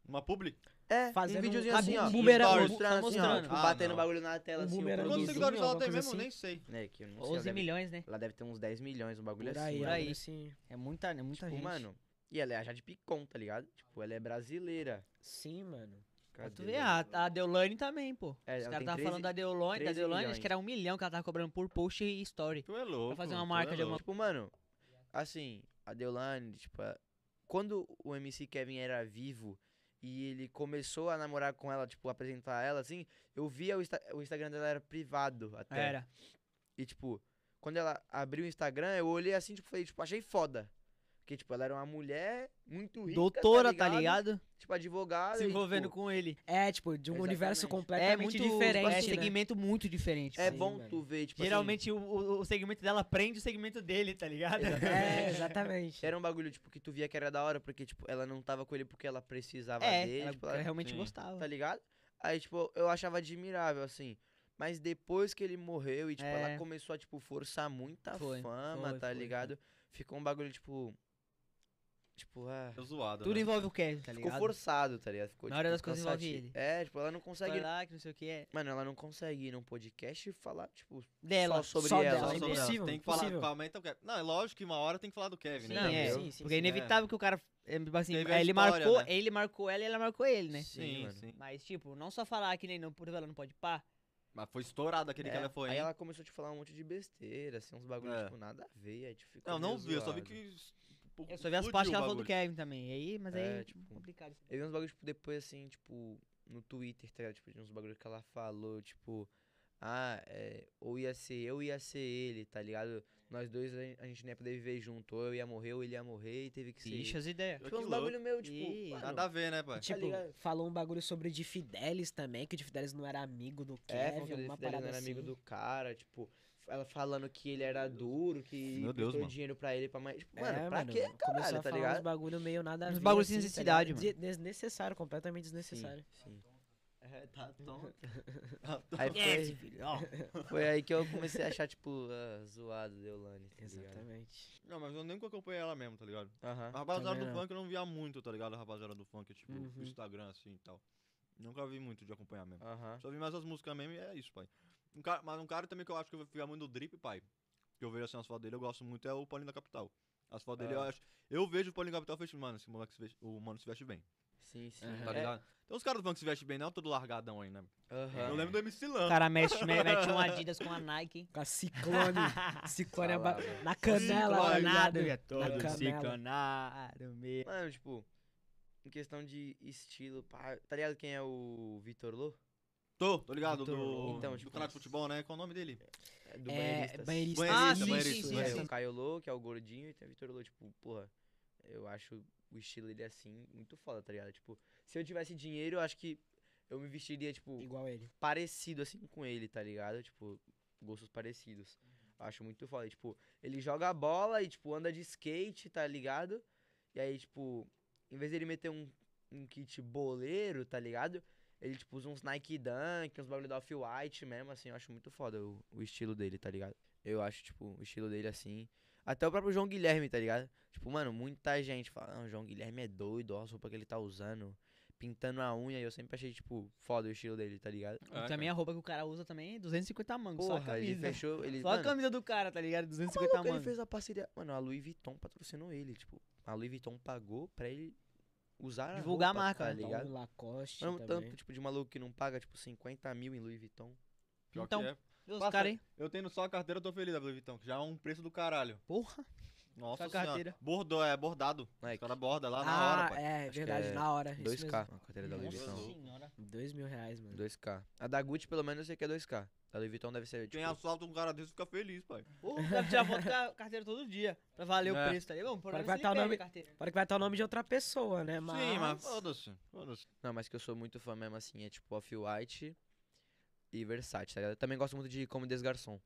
Uma publi? É, Fazendo um videozinho um assim, ó. bumerangue, mostrando, assim, ó, mostrando. tipo, Ah, batendo não. bagulho na tela, Um assim. Quantos seguidores ela tem mesmo? assim. Nem sei. É, que eu não sei, ela 11 deve, milhões, né? ela deve ter uns 10 milhões, um bagulho Por assim. aí, por né? aí. assim. É muita, é muita Tipo, gente. mano, e ela é a Jade Picon, tá ligado? Tipo, ela é brasileira. Sim, mano. Pra tu Cadê ver, ela? a, a Deolane também, pô. É, Os ela caras estavam 13 falando da Deolane, da 13 Deolane, acho que era um milhão que ela tava cobrando por post e story. Tu é louco. fazer uma tu marca é de alguma- louco. Tipo, mano, assim, a Deolane, tipo, quando o MC Kevin era vivo e ele começou a namorar com ela, tipo, apresentar ela, assim, eu via o, Insta- o Instagram dela era privado até. Era. E, tipo, quando ela abriu o Instagram, eu olhei assim, tipo, falei, tipo, achei foda. Porque, tipo, ela era uma mulher muito rica, Doutora, tá ligado? Tipo, advogada. Se e, envolvendo tipo, com ele. É, tipo, de um universo Exatamente. É completamente muito diferente, É né? segmento muito diferente. É Sim, bom mano. tu ver, tipo assim, Geralmente o, o, o segmento dela prende o segmento dele, tá ligado? (laughs) É, exatamente. Era um bagulho, tipo, que tu via que era da hora, porque, tipo, ela não tava com ele porque ela precisava É, dele. ela, tipo, ela ela- realmente Sim. gostava. tá ligado? Aí, tipo, eu achava admirável, assim. Mas depois que ele morreu e, tipo, É. ela começou a, tipo, forçar muita Foi, fama, foi, tá foi, ligado? Ficou um bagulho, tipo. Tipo, ah. Tô zoado, Tudo né? envolve o Kevin, tá Ficou ligado? forçado, tá ligado? Ficou, Na hora tipo, das coisas envolve ele. É, tipo, ela não consegue. Vai lá, que não sei o que é. Mano, ela não consegue ir num podcast e falar, tipo, Dela. só sobre só ela. dela, Só é sobre ela. impossível, Tem que falar, impossível. aumenta o Kevin. Não, é lógico que uma hora tem que falar do Kevin, Sim, né? é. Sim, sim, porque é sim. inevitável que o cara. é, tipo assim, ele história, marcou, né? ele marcou ela e ela marcou ele, né? Sim, Sim, mano. sim. Mas, tipo, não só falar que nem no por ela não pode pá. Mas foi estourado aquele que É, ela foi, Aí hein? ela começou a te falar um monte de besteira, assim, uns bagulhos, É. tipo, nada a ver. Aí, tipo, ficou Não, não vi, eu só vi zoado. Que... Eu só vi as partes que ela falou do. Kevin também. Aí, mas aí, É, é tipo, complicado. Eu vi uns bagulhos, tipo, depois, assim, tipo, no Twitter, tá ligado? Tipo, de uns bagulhos que ela falou, tipo, ah, é, ou ia ser eu, ou ia ser ele, tá ligado? Nós dois, a gen- a gente não ia poder viver junto, ou eu ia morrer, ou ele ia morrer, e teve que ser. Ixi, as ideias. Tipo, uns bagulho meu, tipo, Ih, mano, Nada a ver, né, pai? E, tipo, ligado? falou um bagulho sobre o de Fidelis também, que o de Fidelis não era amigo do é, Kevin, que uma ele não parada era amigo assim. do cara, tipo, ela falando que ele era duro, que Meu Deus, prestou mano. dinheiro pra ele, pra mais. Tipo, É, mano, pra mano, quê, começou caralho, a tá ligado? uns bagulho meio nada a Uns bagulho sem assim, tá necessidade, ligado? De- Desnecessário, completamente desnecessário. Sim. É, tá tonto. (laughs) Aí Conhece, foi, filho. ó. foi aí que eu comecei a achar, tipo, ah, zoado Deolane, tá ligado? Exatamente. Não, mas eu nunca acompanhei ela mesmo, tá ligado? Aham. A rapaziada Também do não. funk eu não via muito, tá ligado? A rapaziada do funk, tipo, Uhum. Instagram assim e tal. Nunca vi muito de acompanhar mesmo. Aham. Só vi mais as músicas mesmo e é isso, pai. Um cara, mas um cara também que eu acho que eu vou ficar muito do drip, pai. Que eu vejo assim as fotos dele, eu gosto muito, é o Paulinho da Capital. As fotos dele, eu Ah. acho. Eu vejo o Paulinho da Capital e falei, mano, esse moleque se veste, o mano se veste bem. Sim, sim. Aham. Tá É, ligado? Tem uns caras do funk que se vestem bem, não, todo largadão aí, né? aham. Eu lembro do MC Lan. O cara mexe, me- (laughs) mete um Adidas com a Nike. Com a ciclone. (laughs) ciclone aba- Falava. na canela, tá ligado? Ciclonado, é Na todo canela. ciclonado mesmo. Mano, tipo, em questão de estilo, pá, tá ligado quem é o Vitor Lô? Tô, tô ligado, do. Então, do tipo, canal de futebol, né? Qual é o nome dele? É do É, Banheiristas. banheirista. Ah, Banheirista, sim, banheirista, sim, sim, sim. o Caio Lô, que é o gordinho, e tem o Vitor Lô, tipo, porra, eu acho o estilo dele assim, muito foda, tá ligado? Tipo, se eu tivesse dinheiro, eu acho que eu me vestiria, tipo, Igual ele. parecido assim com ele, tá ligado? Tipo, gostos parecidos. Acho muito foda. E, tipo, ele joga a bola e, tipo, anda de skate, tá ligado? E aí, tipo, em vez dele meter um, um kit boleiro, tá ligado? Ele, tipo, usa uns Nike Dunk, uns bagulho da Off-White mesmo, assim. Eu acho muito foda o, o estilo dele, tá ligado? Eu acho, tipo, o estilo dele assim. Até o próprio João Guilherme, tá ligado? Tipo, mano, muita gente fala, não, o João Guilherme é doido, ó, as roupas que ele tá usando, pintando a unha. E eu sempre achei, tipo, foda o estilo dele, tá ligado? É, também a roupa que o cara usa também é 250 mangos, só a Porra, ele camisa. fechou. Ele, Só a mano, camisa do cara, tá ligado? Tá 250 maluco, ele mangos. fez a parceria. Mano, a Louis Vuitton patrocinou ele. Tipo, a Louis Vuitton pagou pra ele usar a Divulgar a roupa, marca, tá né? ligado? Então, Lacoste Não também. tanto, tipo, de maluco que não paga, tipo, 50 mil em Louis Vuitton. Pior Então, que é. Os Passa- caras aí. Eu tendo só a carteira, eu tô feliz da Louis Vuitton, que já é um preço do caralho. Porra. Nossa a senhora. carteira. Bordou, é bordado. Os Nike. caras bordam lá na hora, Ah, pai. é, Acho verdade, é na hora. isso 2K mesmo. a carteira da Louis Nossa Vuitton. Dois mil reais, mano. 2K. A da Gucci, pelo menos, eu sei que é 2K. Da Louis Vuitton deve ser, tipo... Quem assalta um cara desse fica feliz, pai. Porra, deve tirar foto com a carteira todo dia. Pra valer o É. preço, tá ligado? Bom, por Vai menos ele tá o nome- a carteira. Para que vai estar o nome de outra pessoa, né? Mas... Sim, mas foda-se. Foda-se. Não, mas que eu sou muito fã mesmo, assim, é tipo Off-White e Versace, tá ligado? Eu também gosto muito de Como des Garçons.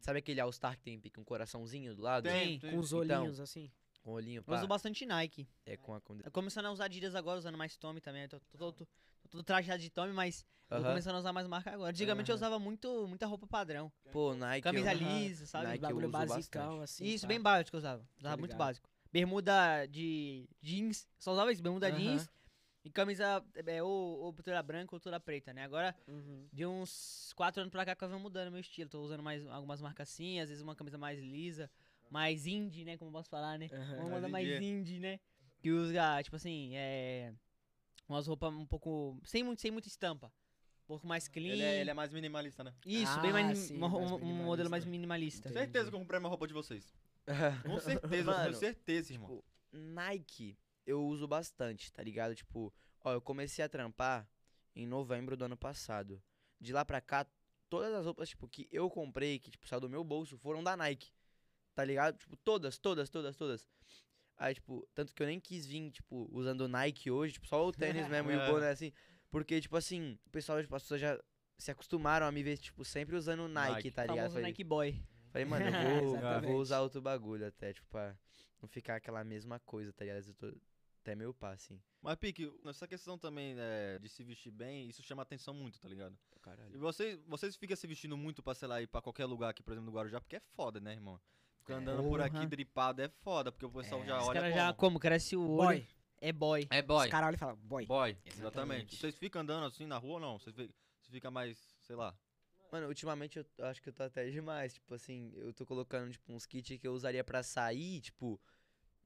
Sabe aquele All-Star que tem pique, um coraçãozinho do lado? Tem, Sim, Com os Então, olhinhos, assim. Com olhinho, Eu pá. uso bastante Nike. É com a... Eu começando a usar Adidas agora, usando mais Tommy também. Tô, tô, tô, tô, tô todo trajado de Tommy, mas tô Aham. começando a usar mais marca agora. Antigamente eu Aham. usava muito, muita roupa padrão. Pô, Nike... Camisa eu... lisa, sabe? Nike eu bagulho basicão, bastante. assim. Isso, pá. bem básico que eu usava. Usava muito ligado. básico. Bermuda de jeans, só usava isso, bermuda Aham. jeans. E camisa é, ou, ou toda branca ou toda preta, né? Agora, Uhum. de uns 4 anos pra cá que eu venho mudando meu estilo. Tô usando mais algumas marcas assim, às vezes uma camisa mais lisa, mais indie, né? Como eu posso falar, né? Aham. Uma moda Mais mais indie. né? Que usa, tipo assim, é. Umas roupas um pouco. Sem, muito, sem muita estampa. Um pouco mais clean. Ele é, ele é mais minimalista, né? Isso, bem Ah, mais. sim, uma- mais um, um modelo mais minimalista. Entendi. Certeza que eu comprei uma roupa de vocês. (laughs) Com certeza, Mano, tenho certeza, irmão. Tipo, Nike eu uso bastante, tá ligado? Tipo, ó, eu comecei a trampar em novembro do ano passado. De lá pra cá, todas as roupas, tipo, que eu comprei, que, tipo, saiu do meu bolso, foram da Nike. Tá ligado? Tipo, todas, todas, todas, todas. Aí, tipo, tanto que eu nem quis vir, tipo, usando Nike hoje, tipo, só o tênis (laughs) mesmo e o É. boné, assim. Porque, tipo assim, o pessoal, tipo, as pessoas já se acostumaram a me ver, tipo, sempre usando Nike, Nike. tá ligado? Falei, Nike Boy. Falei, mano, eu (laughs) vou, eu vou usar outro bagulho até, tipo, pra não ficar aquela mesma coisa, tá ligado? Eu tô até meio pá, assim. Mas, Pique, nessa questão também é, de se vestir bem, isso chama atenção muito, tá ligado? E Caralho. vocês, vocês ficam se vestindo muito pra, sei lá, ir pra qualquer lugar aqui, por exemplo, no Guarujá, porque é foda, né, irmão? Ficar andando por aqui dripado é foda, porque o pessoal É. já Os olha caras como. já, como? Cresce o olho. Boy. É boy. É Os boy. caras olham e falam, boy. Boy, Exatamente. exatamente. Vocês ficam andando assim na rua ou não? Vocês fi- você fica mais, sei lá. Mano, ultimamente eu eu acho que eu tô até demais. Tipo assim, eu tô colocando, tipo, uns kits que eu usaria pra sair, tipo,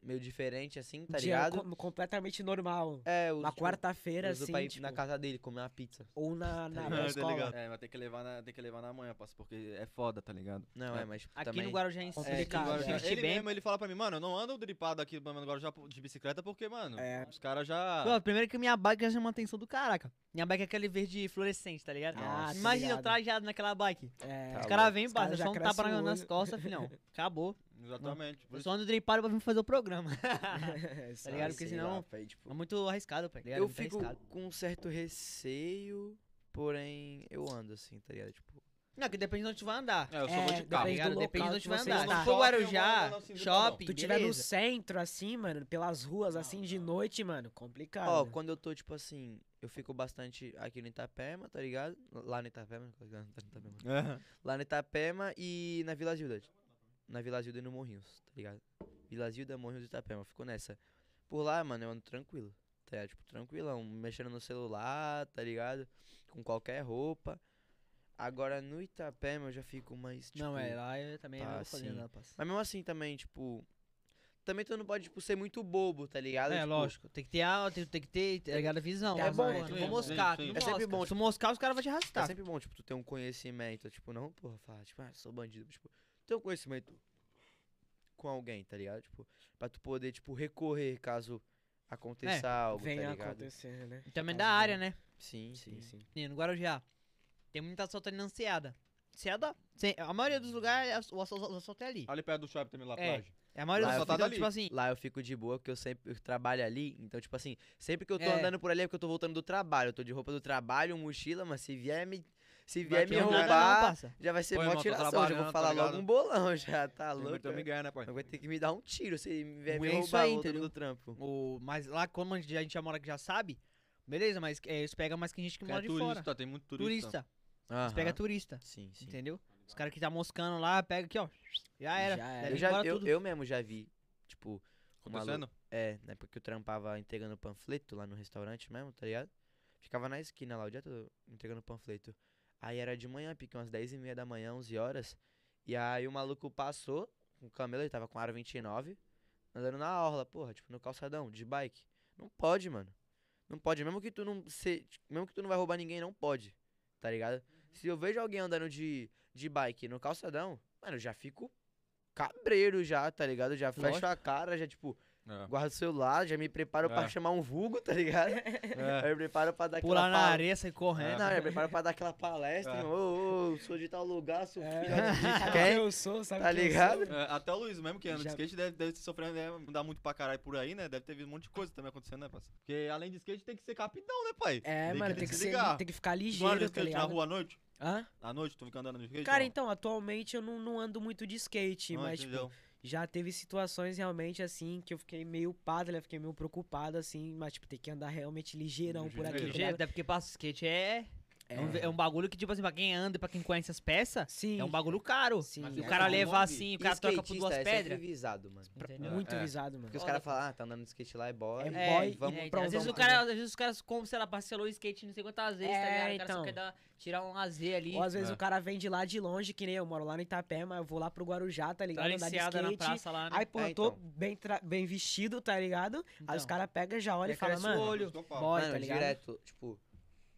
meio diferente, assim, tá Dia ligado? co- completamente normal. É, eu Uma uso, quarta-feira, eu assim, pra ir tipo, na casa dele comer uma pizza. ou na, na, Tá na ligado? (laughs) escola. É, mas tem que levar na, tem que levar na manhã, parça, porque é foda, tá ligado? Não, É. é, mas tipo, Aqui também... no Guarujá É, complicado, é. Ele bem. mesmo, ele fala pra mim, mano, eu não ando dripado aqui no Guarujá de bicicleta porque, mano, É. os caras já... Pô, primeiro que minha bike já chama a atenção do caraca. Minha bike é aquele verde fluorescente, tá ligado? Ah, tá Imagina eu ligado. trajado naquela bike. É, Tá Os caras vêm, Os já só um tapa na- nas costas, filhão. (laughs) Acabou. Exatamente. Eu só ando dripado pra vir fazer o programa. (laughs) tá ligado? Porque senão- pai, tipo, É muito arriscado, pai. tá ligado? eu Muito fico arriscado. com um certo receio, porém eu ando assim, tá ligado? Tipo, Não, que depende de onde tu vai andar. É, eu só É, vou de carro. Depende do Depende de onde tu vai andar. Se for Guarujá, shopping, Tu tiver no centro, assim, mano, pelas ruas, assim, de noite, mano, complicado. Ó, quando eu tô, tipo assim, eu fico bastante aqui no Itapema, tá ligado? Lá no Itapema, lá (laughs) no Itapema. É. Lá no Itapema e na Vila Gilda. Na Vila Gilda e no Morrinhos, tá ligado? Vila Gilda, Morrinhos e Itapema, eu fico nessa. Por lá, mano, eu ando tranquilo, tá ligado? Tipo, tranquilão, mexendo no celular, tá ligado? Com qualquer roupa. Agora no Itapema eu já fico mais, tipo... Não, é, lá eu também tá, fazer assim. nada, passa. Mas mesmo assim também, tipo... Também tu não pode, tipo, ser muito bobo, tá ligado? É, Tipo, lógico. Tem que ter a, tem, tem que ter, tá ligado? A visão. É É bom, bom, sim, vou moscar. sim. É sempre mosca. bom, Se tu moscar, os caras vão te É arrastar. sempre bom, tipo, tu ter um conhecimento, tipo, não, porra, falar, tipo, ah, sou bandido, tipo, ter um conhecimento com alguém, tá ligado? Tipo, pra tu poder, tipo, recorrer caso aconteça algo, Vem tá ligado? acontecer, né? E Também Caso da área, venha. né? Sim, sim, Sim, sim. E No Guarujá. Tem muita assalto ali na Enseada. Enseada, sem- a maioria dos lugares, o assalto, é ali. Ali perto do shopping também, lá É. atrás. É a maioria Lá dos assaltos, fico ali. tipo assim... Lá eu fico de boa, porque eu sempre eu trabalho ali, então, tipo assim, sempre que eu tô É. andando por ali é porque eu tô voltando do trabalho, eu tô de roupa do trabalho, mochila, mas se vier me, se vier me roubar, não, já vai ser mó tiração, já vou tá falar logo ligado? um bolão, (laughs) já tá louco. muito Miguel, né, pai? Vai ter que me dar um tiro se vier me É roubar aí, entendeu? do trampo. O, mas lá, como a gente, a já mora que já sabe, beleza, mas é, eles pegam mais que gente que Que mora é de turista, fora. tem muito turista. Turista. Eles pegam turista. Sim, sim. Entendeu? Os caras que tá moscando lá, pega aqui, ó. Já era. Já era. Eu, já, eu, eu mesmo já vi, tipo, um Acontecendo? É, na época que eu trampava entregando panfleto lá no restaurante mesmo, tá ligado? Ficava na esquina lá o dia todo entregando panfleto. Aí era de manhã, pique umas 10 e meia da manhã, 11 horas. E aí o maluco passou com o camelo, ele tava com aro 29, andando na orla, porra, tipo no calçadão, de bike. Não pode, mano. Não pode. Mesmo que tu não se, mesmo que tu não vai roubar ninguém, não pode. Tá ligado? Se eu vejo alguém andando de, de bike no calçadão, mano, eu já fico cabreiro já, tá ligado? Já fecho Lógico. a cara, já tipo, É. guardo o celular, já me preparo pra É. chamar um vulgo, tá ligado? Aí (laughs) eu me preparo pra dar Pular aquela na pal- areia, sair correndo. Não, eu preparo pra dar aquela palestra, É. Ô, ô, sou de tal lugar, sou É, filho de (laughs) quem? eu sou, sabe Tá ligado? sou? É, até o Luiz mesmo, que anda de Já- skate, deve, deve sofrer, deve mudar muito pra caralho por aí, né? Deve ter visto um monte de coisa também acontecendo, né, parceiro? Porque além de skate tem que ser capitão, né, pai? É, mano, tem que, se ser, ligar. tem que ficar de ligeiro, tá skate na ligado? rua à noite? Hã? À noite, tu fica andando de skate? Cara, não? então, atualmente eu não, não ando muito de skate, Não, mas, tipo? Já teve situações realmente, assim, que eu fiquei meio pado, né? Fiquei meio preocupado, assim, mas, tipo, tem que andar realmente ligeirão por aqui, Ligeiro. ligado? até porque passo skate é. É. um, É. é um bagulho que, tipo assim, pra quem anda e pra quem conhece as peças, Sim. é um bagulho caro. Sim, E o é cara caro. levar assim, o cara troca por duas é pedras. sempre visado, mano. Entendeu? Muito É. visado, mano. Porque os caras falam, ah, tá andando de skate lá, é boy. É É, boy, vamos é, pra às vezes um o cara, às vezes os caras, como, sei lá, parcelou o skate não sei quantas vezes, tá É, ligado? O cara só então. quer dar, tirar um lazer ali. Ou às vezes É. o cara vem de lá de longe, que nem eu moro lá no Itapema, eu vou lá pro Guarujá, tá ligado? Tá Andar de enseada na skate. praça lá, né? Aí, pô, É, eu tô então. bem, bem vestido, tá ligado? Aí os Então. caras pegam, já olham e falam, mano, olho. boy, tá ligado? direto, tipo...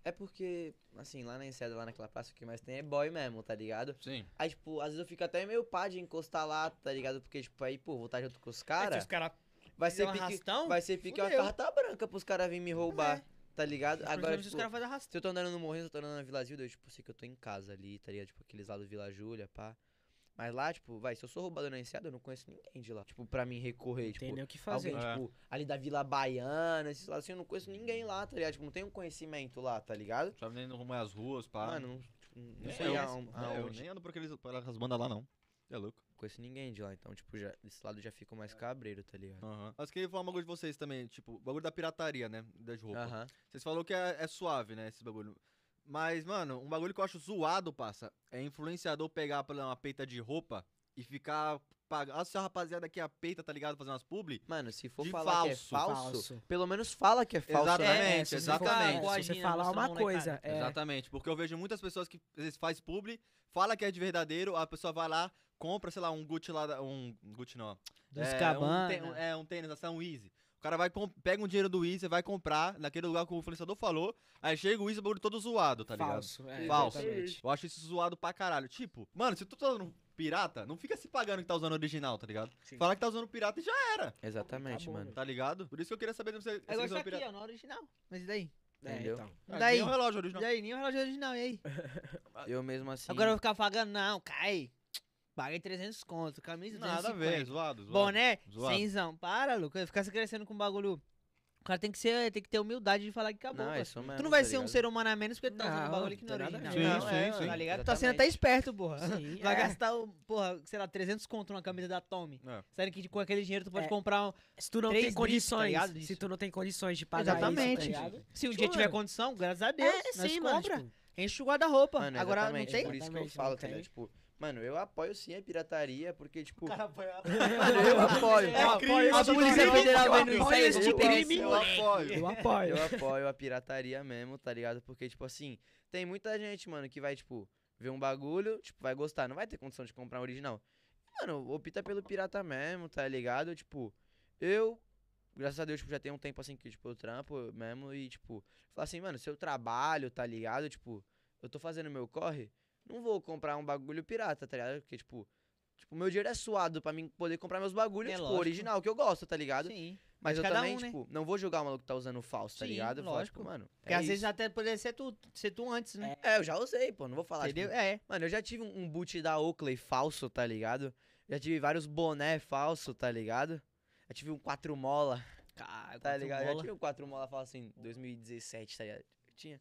É porque, assim, lá na Enseada, lá naquela praça, o que mais tem é boy mesmo, tá ligado? Sim. Aí, tipo, às vezes eu fico até meio pá de encostar lá, tá ligado? Porque, tipo, aí, pô, vou estar junto com os caras, os caras vai ser pique... arrastão, Vai ser pique uma fudeu. carta branca pros caras virem me roubar, É. tá ligado? Agora, os tipo, caras fazem arrastão. se eu tô andando no Morrinho, se eu tô andando na Vila Gilda, eu, tipo, sei que eu tô em casa ali, tá ligado? Tipo, aqueles lados do Vila Júlia, pá. Mas lá, tipo, vai, se eu sou roubado na Enseada, eu não conheço ninguém de lá. Tipo, pra mim recorrer, Não tipo... tem nem o que fazer. Alguém, É. tipo, ali da Vila Baiana, esses lados assim, eu não conheço ninguém lá, tá ligado? Tipo, não tem um conhecimento lá, tá ligado? Sabe nem rumo as ruas, pá. Mano, não, tipo, não Nem sei eu, nem eu nem ando por aqueles, pelas bandas lá, não. É louco. Não conheço ninguém de lá, então, tipo, já, desse lado já fico mais cabreiro, tá ligado? Aham. Mas queria falar um bagulho de vocês também, tipo, o bagulho da pirataria, né? Das roupas. Aham. Vocês falaram que é, é suave, né, esse bagulho. Mas, mano, um bagulho que eu acho zoado, passa, é influenciador pegar por exemplo, uma peita de roupa e ficar pagando. Nossa, rapaziada que é a peita, tá ligado? Fazendo umas publi. Mano, se for De falar que é falso. falso, pelo menos fala que é falso, Exatamente, né? É, se você exatamente. falar- é, se você falar uma coisa, é, Exatamente. Porque eu vejo muitas pessoas que às vezes faz publi, fala que é de verdadeiro, a pessoa vai lá, compra, sei lá, um Gucci lá, da- um Gucci não, Dos é, um, um- é, um tênis, assim, um Easy. O cara vai, pega um dinheiro do Easy, vai comprar naquele lugar que o influenciador falou, aí chega o Easy, o bagulho todo zoado, tá ligado? falso. É, Falso. exatamente. Eu acho isso zoado pra caralho. Tipo, mano, se tu tá usando pirata, não fica se pagando que tá usando original, tá ligado? Sim. Fala que tá usando pirata e já era, Exatamente, Tá bom, mano. tá ligado? Por isso que eu queria saber de você. se É você igual usando isso aqui, pirata. ó, no original. Mas e daí? É, Entendeu? então. Ah, Daí? nem o relógio original. E daí? Nem o relógio original, e aí? Eu mesmo assim. Agora eu vou ficar pagando, não, cai. Paguei 300 conto, camisa Nada a 250. ver, zoado, zoado. Boné, Zoado. cenzão. Para, Lucas. Ficar se crescendo com bagulho. O cara tem que, ser, tem que ter humildade de falar que acabou. Não, é isso mesmo, tu não vai tá ser um ser humano a menos porque tu tá usando um Não, bagulho que não é tem nada a original. ver. Sim, Não, é, sim, sim. Tá ligado? Tu tá sendo Exatamente. até esperto, porra. Sim, (laughs) Vai é. gastar, porra, sei lá, 300 conto numa camisa da Tommy. É. Sério que com aquele dinheiro tu pode É. comprar um... Se tu não Três tem condições, tá ligado, se tu não tem condições de pagar Exatamente. isso, tá ligado? Se um dia tiver condição, graças a Deus, É, nós sim, mano, compra. tipo, Enche o guarda-roupa. Mano, Agora não exatamente, tem? por isso que eu Exatamente, falo, não tá ligado? tem. Tipo, mano, eu apoio sim a pirataria, porque, tipo. Cara, foi a- (laughs) Mano, (laughs) eu apoio. É, crime, a é Polícia Federal eu vendo isso apoio aí, esse vamos crime. Eu apoio. Eu apoio. Eu apoio a pirataria mesmo, tá ligado? Porque, tipo assim, tem muita gente, mano, que vai, tipo, ver um bagulho, tipo, vai gostar, não vai ter condição de comprar um original. Mano, opta pelo pirata mesmo, tá ligado? Tipo, eu, graças a Deus, tipo, já tem um tempo assim que, tipo, eu trampo mesmo e, tipo, falar assim, mano, se eu trabalho, tá ligado? Tipo, eu tô fazendo meu corre, não vou comprar um bagulho pirata, tá ligado? Porque, tipo, tipo, meu dinheiro é suado pra mim poder comprar meus bagulhos, É tipo, original, que eu gosto, tá ligado? Sim. Mas eu também, um, né? tipo, não vou julgar o maluco que tá usando falso, tá Sim, ligado? Falar, lógico. tipo, mano. Porque é às vezes isso. até poderia ser tu, ser tu antes, né? É, eu já usei, pô. Não vou falar, Entendeu? tipo, É. Mano, eu já tive um um boot da Oakley falso, tá ligado? Já tive vários boné falso, tá ligado? Já tive um 4 mola, Cara, tá quatro ligado? Já bola. tive um 4 mola falso em 2017, tá ligado? Eu tinha.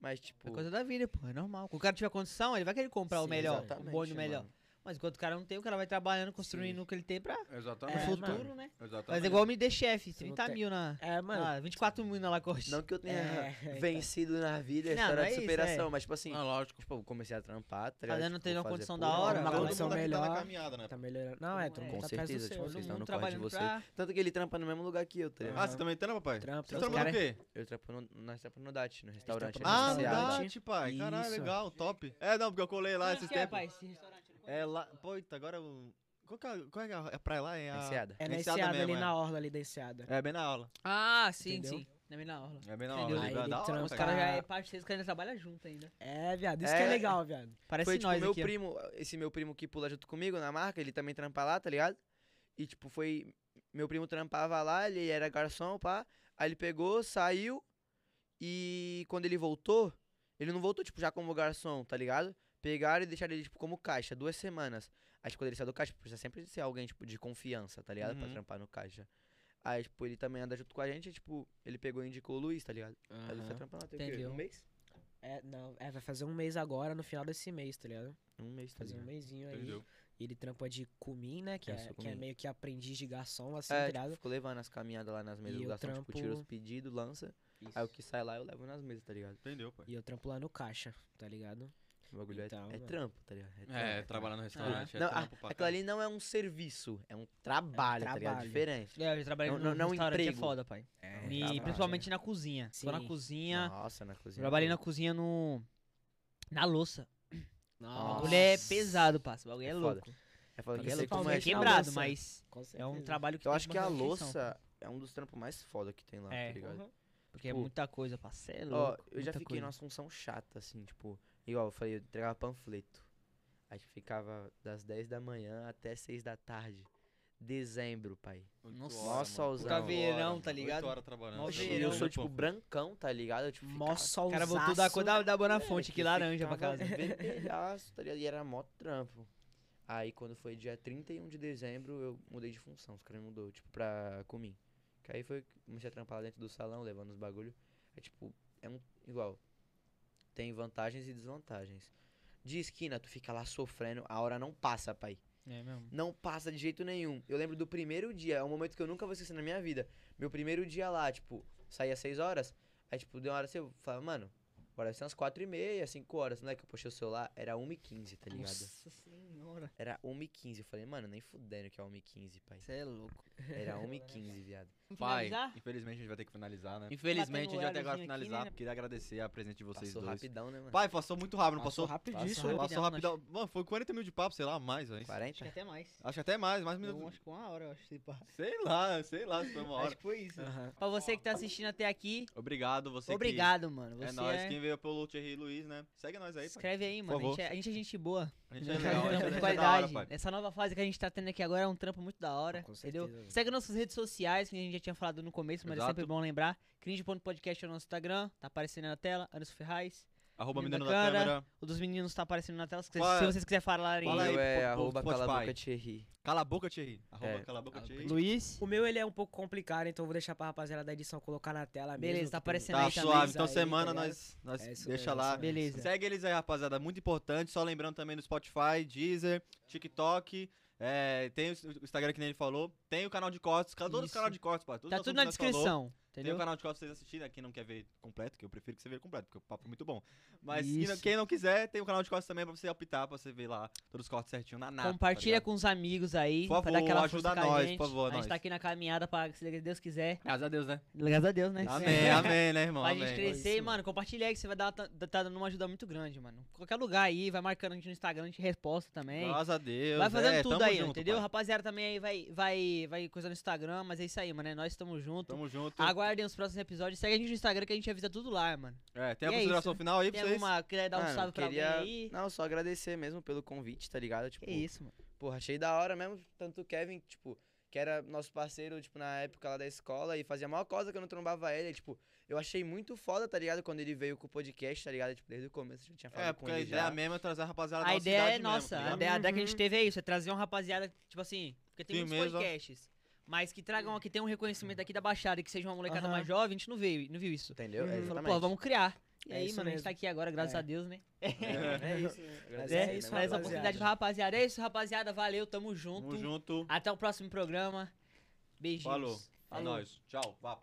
Mas, tipo. É coisa da vida, pô. É normal. Quando o cara tiver condição, ele vai querer comprar o sim, melhor, o exatamente, bom do melhor. mano. Mas enquanto o cara não tem, o cara vai trabalhando, construindo o que ele tem pra Exatamente. É, futuro, mano. né? Exatamente. Mas é igual o MD Chef, Se não 30 tem- mil na. É, mano. Ah, 24 mil na Lacoste. Não que eu tenha É, então. vencido na vida a Não, história não é de isso, superação, é. mas, tipo assim. Ah, lógico. Tipo, eu comecei a trampar, tá Tá ligado? dando- Tipo, tendo uma condição da hora, uma condição condição aqui tá na melhor. caminhada, né? Tá melhorando. Não, é, Com tá certeza, tipo, vocês estão no corre de vocês. Tanto que ele trampa no mesmo lugar que eu, tá ligado? Ah, você também trampa, pai? Trampo, Você trampa no quê? Eu trampo no, nós trampamos no DAT, no restaurante. trampa Ah, na no. Dart, pai. Caralho, Isso. legal, top. É, não, porque eu colei lá Onde esses é, tempos. É lá. Pô, agora eu. Qual que é, qual é a- a praia lá? É a... Enseada. É na Enseada Enseada, ali mesmo, é. na orla ali da Enseada. É bem na aula. Ah, sim, Entendeu? sim. Na minha orla. É bem na aula. Aí é ele da hora, Os cara. caras já é parte deles que ainda trabalham junto ainda. É, viado. Isso que é É. legal, viado. Parece foi, tipo, nós meu aqui. ó. primo, esse meu primo que pula junto comigo na marca, ele também trampa lá, tá ligado? E, tipo, foi... Meu primo trampava lá, ele era garçom, pá. Aí ele pegou, saiu. E quando ele voltou, ele não voltou, tipo, já como garçom, tá ligado? Pegaram e deixaram ele, tipo, como caixa, duas semanas. Aí, tipo, quando ele saiu do caixa, precisa sempre ser alguém, tipo, de confiança, tá ligado? Pra Uhum. trampar no caixa. Aí, tipo, ele também anda junto com a gente, e, tipo, ele pegou e indicou o Luiz, tá ligado? Aí ele tá trampando lá, tem o quê? Entendeu. Um mês? É, não, é, vai fazer um mês agora, no final desse mês, tá ligado? Um mês, tá Fazer um mêsinho aí. Entendeu? E ele trampa de cumim, né? Que É, é, que é meio que aprendiz de garçom, assim, É, tá tipo, ligado? ficou levando as caminhadas lá nas mesas E do eu garçom, tipo, tira os trampo- pedidos, lança. Aí o que sai lá eu levo nas mesas, tá ligado? Entendeu, pai? E eu trampo lá no caixa, tá ligado? O bagulho é- Então, é, mano. trampo, tá ligado? trampo, É, trampo. trabalhar no restaurante é Não, a- trampo pra aquilo ali não é um serviço, é um trabalho, tá ligado? trabalho. Diferente. É, eu trabalhei Não- no não- restaurante, é emprego. foda, pai. É, E trabalho, principalmente na cozinha. Ficou na Sim. cozinha. Nossa, na cozinha. Trabalhei na cozinha no. Na louça. O Nossa. bagulho é pesado, parça. O bagulho é, É foda. louco. É foda que Bagulho eu é sei como É é. Na quebrado, mas é um trabalho que Eu tem acho que a louça é um dos trampos mais foda que tem lá, É. tá ligado? Porque é muita coisa. É Ó, eu já fiquei coisa. numa função chata, assim, tipo, igual eu falei, eu entregava panfleto. Aí ficava das 10 da manhã até 6 da tarde. Dezembro, pai. Nossa, mó solzão. Tá ligado? horas trabalhando. E verão, eu sou, tipo, brancão, tá ligado? Eu, tipo, Mó ficava- O cara voltou da cor da, da Bona É, Fonte, que que laranja pra casa. (laughs) vermelhaço, tá ligado? E era mó trampo. Aí quando foi dia 31 de dezembro, eu mudei de função. Os caras mudou, tipo, pra comim. Que aí foi, comecei a trampar lá dentro do salão, levando os bagulho. É tipo, é um, igual. Tem vantagens e desvantagens. De esquina, tu fica lá sofrendo, a hora não passa, pai. É mesmo. Não passa de jeito nenhum. Eu lembro do primeiro dia, é um momento que eu nunca vou esquecer na minha vida. Meu primeiro dia lá, tipo, saía às 6 horas, aí tipo, deu uma hora assim, eu falava, mano, agora são as 4 e meia, 5 horas, não é que eu puxei o celular, era 1 e 15 tá ligado? Nossa senhora. Era 1 e 15 eu falei, mano, nem fudendo que é 1 e 15 pai. Você é louco. Era 1 e 15 viado. Pai, Finalizar? infelizmente a gente vai ter que finalizar, né? Infelizmente a gente vai ter agora que finalizar. né? Queria agradecer a presença de vocês Passou dois. rapidão, né, mano? Pai, passou muito rápido, não Passou passou? rapidíssimo. Passou rapidão, rapidão. Mano, foi 40 minutos de papo, sei lá, mais, velho. 40? Acho que até mais. Acho que até mais, mais minutos. acho que uma hora, eu acho. se pá. Sei lá, sei lá se foi uma hora. Acho que foi isso. Aham. Pra você que tá assistindo até aqui, Obrigado, você obrigado, mano. que... Você É nóis, é- quem veio pelo Thierry Luiz, né? Segue nós aí, pai. Escreve aí, Por mano. A favor. gente, é, a gente é gente boa. A gente é legal, a (laughs) gente é- é da hora, pai. Essa nova fase que a gente tá tendo aqui agora é um trampo muito da hora. Com entendeu? Segue nossas redes sociais, que a gente já tinha falado no começo, mas é Exato. sempre bom lembrar. Cringe.podcast é o nosso Instagram, tá aparecendo aí na tela. Anderson Ferraz. Arroba Menino menino da bacana. câmera. O dos meninos tá aparecendo na tela. Se, se vocês quiserem falarem. Fala aí, meu é arroba cala a boca Thierry. Cala a boca, Thierry. Arroba É. cala a boca, Thierry. Luiz. O meu, ele é um pouco complicado, então eu vou deixar pra rapaziada da edição colocar na tela Beleza, mesmo, tá que tem- aparecendo Tá aí também. suave, então aí, semana tá nós, nós É deixa mesmo, lá. Beleza. Segue eles aí, rapaziada, muito importante. Só lembrando também no Spotify, Deezer, TikTok. É, tem o Instagram que nem ele falou. Tem o canal de cortes, todos os canais de cortes, Tá tudo na nós falou. Descrição. Tem Entendeu? o canal de cortes pra vocês assistirem, né? Quem não quer ver completo, que eu prefiro que você veja completo, porque o papo é muito bom. Mas quem não, Isso. quem não quiser, tem o canal de cortes também pra você optar, pra você ver lá todos os cortes certinho na nata. Compartilha tá com os amigos aí. Por pra dar favor, aquela ajuda força nós, gente. por favor, A gente nós. tá aqui na caminhada pra, se Deus quiser. Graças a Deus, né? Graças a Deus, né? Amém, (laughs) amém, né, irmão? Pra gente Amém. crescer, Isso, mano, compartilha aí que você vai dar, tá, tá dando uma ajuda muito grande, mano. Qualquer lugar aí, vai marcando a gente no Instagram, a gente resposta também. Graças a Deus. vai fazendo é, tudo aí, junto, entendeu? pai. Rapaziada também aí vai, vai, vai coisa no Instagram, mas é isso aí, mano. É nós estamos juntos. Tamo junto. Aguardem os próximos episódios. Segue a gente no Instagram que a gente avisa tudo lá, mano. É, tem a E é consideração isso. final aí pra Tem vocês? alguma. Quer dar um Mano, salve pra queria... alguém aí? Não, só agradecer mesmo pelo convite, tá ligado? Tipo, Que isso, mano. Porra, achei da hora mesmo, tanto o Kevin, tipo, que era nosso parceiro, tipo, na época lá da escola e fazia a maior coisa que eu não trombava ele, tipo, eu achei muito foda, tá ligado? Quando ele veio com o podcast, tá ligado? Tipo, desde o começo eu já tinha falado É, com porque a ele ideia já. mesmo é trazer a rapaziada da A nossa ideia é mesmo, nossa. tá a, ideia, a ideia que a gente Uhum. teve é isso: é trazer uma rapaziada, tipo assim. Porque tem muitos Firmeza. podcasts. Mas que tragam que tenham um reconhecimento aqui da Baixada e que seja uma molecada Aham. mais jovem, a gente não viu, não viu isso. Entendeu? Uhum. Falou, pô, vamos criar. E É aí, mano, a gente mesmo. tá aqui agora, graças É. a Deus, né? (laughs) É, é isso. É mesmo. isso, essa rapaziada. oportunidade pra rapaziada. É isso, rapaziada. Valeu, tamo junto. Tamo junto. Até o próximo programa. Beijinhos. Falou. É Falou. nóis. Tchau. Vá.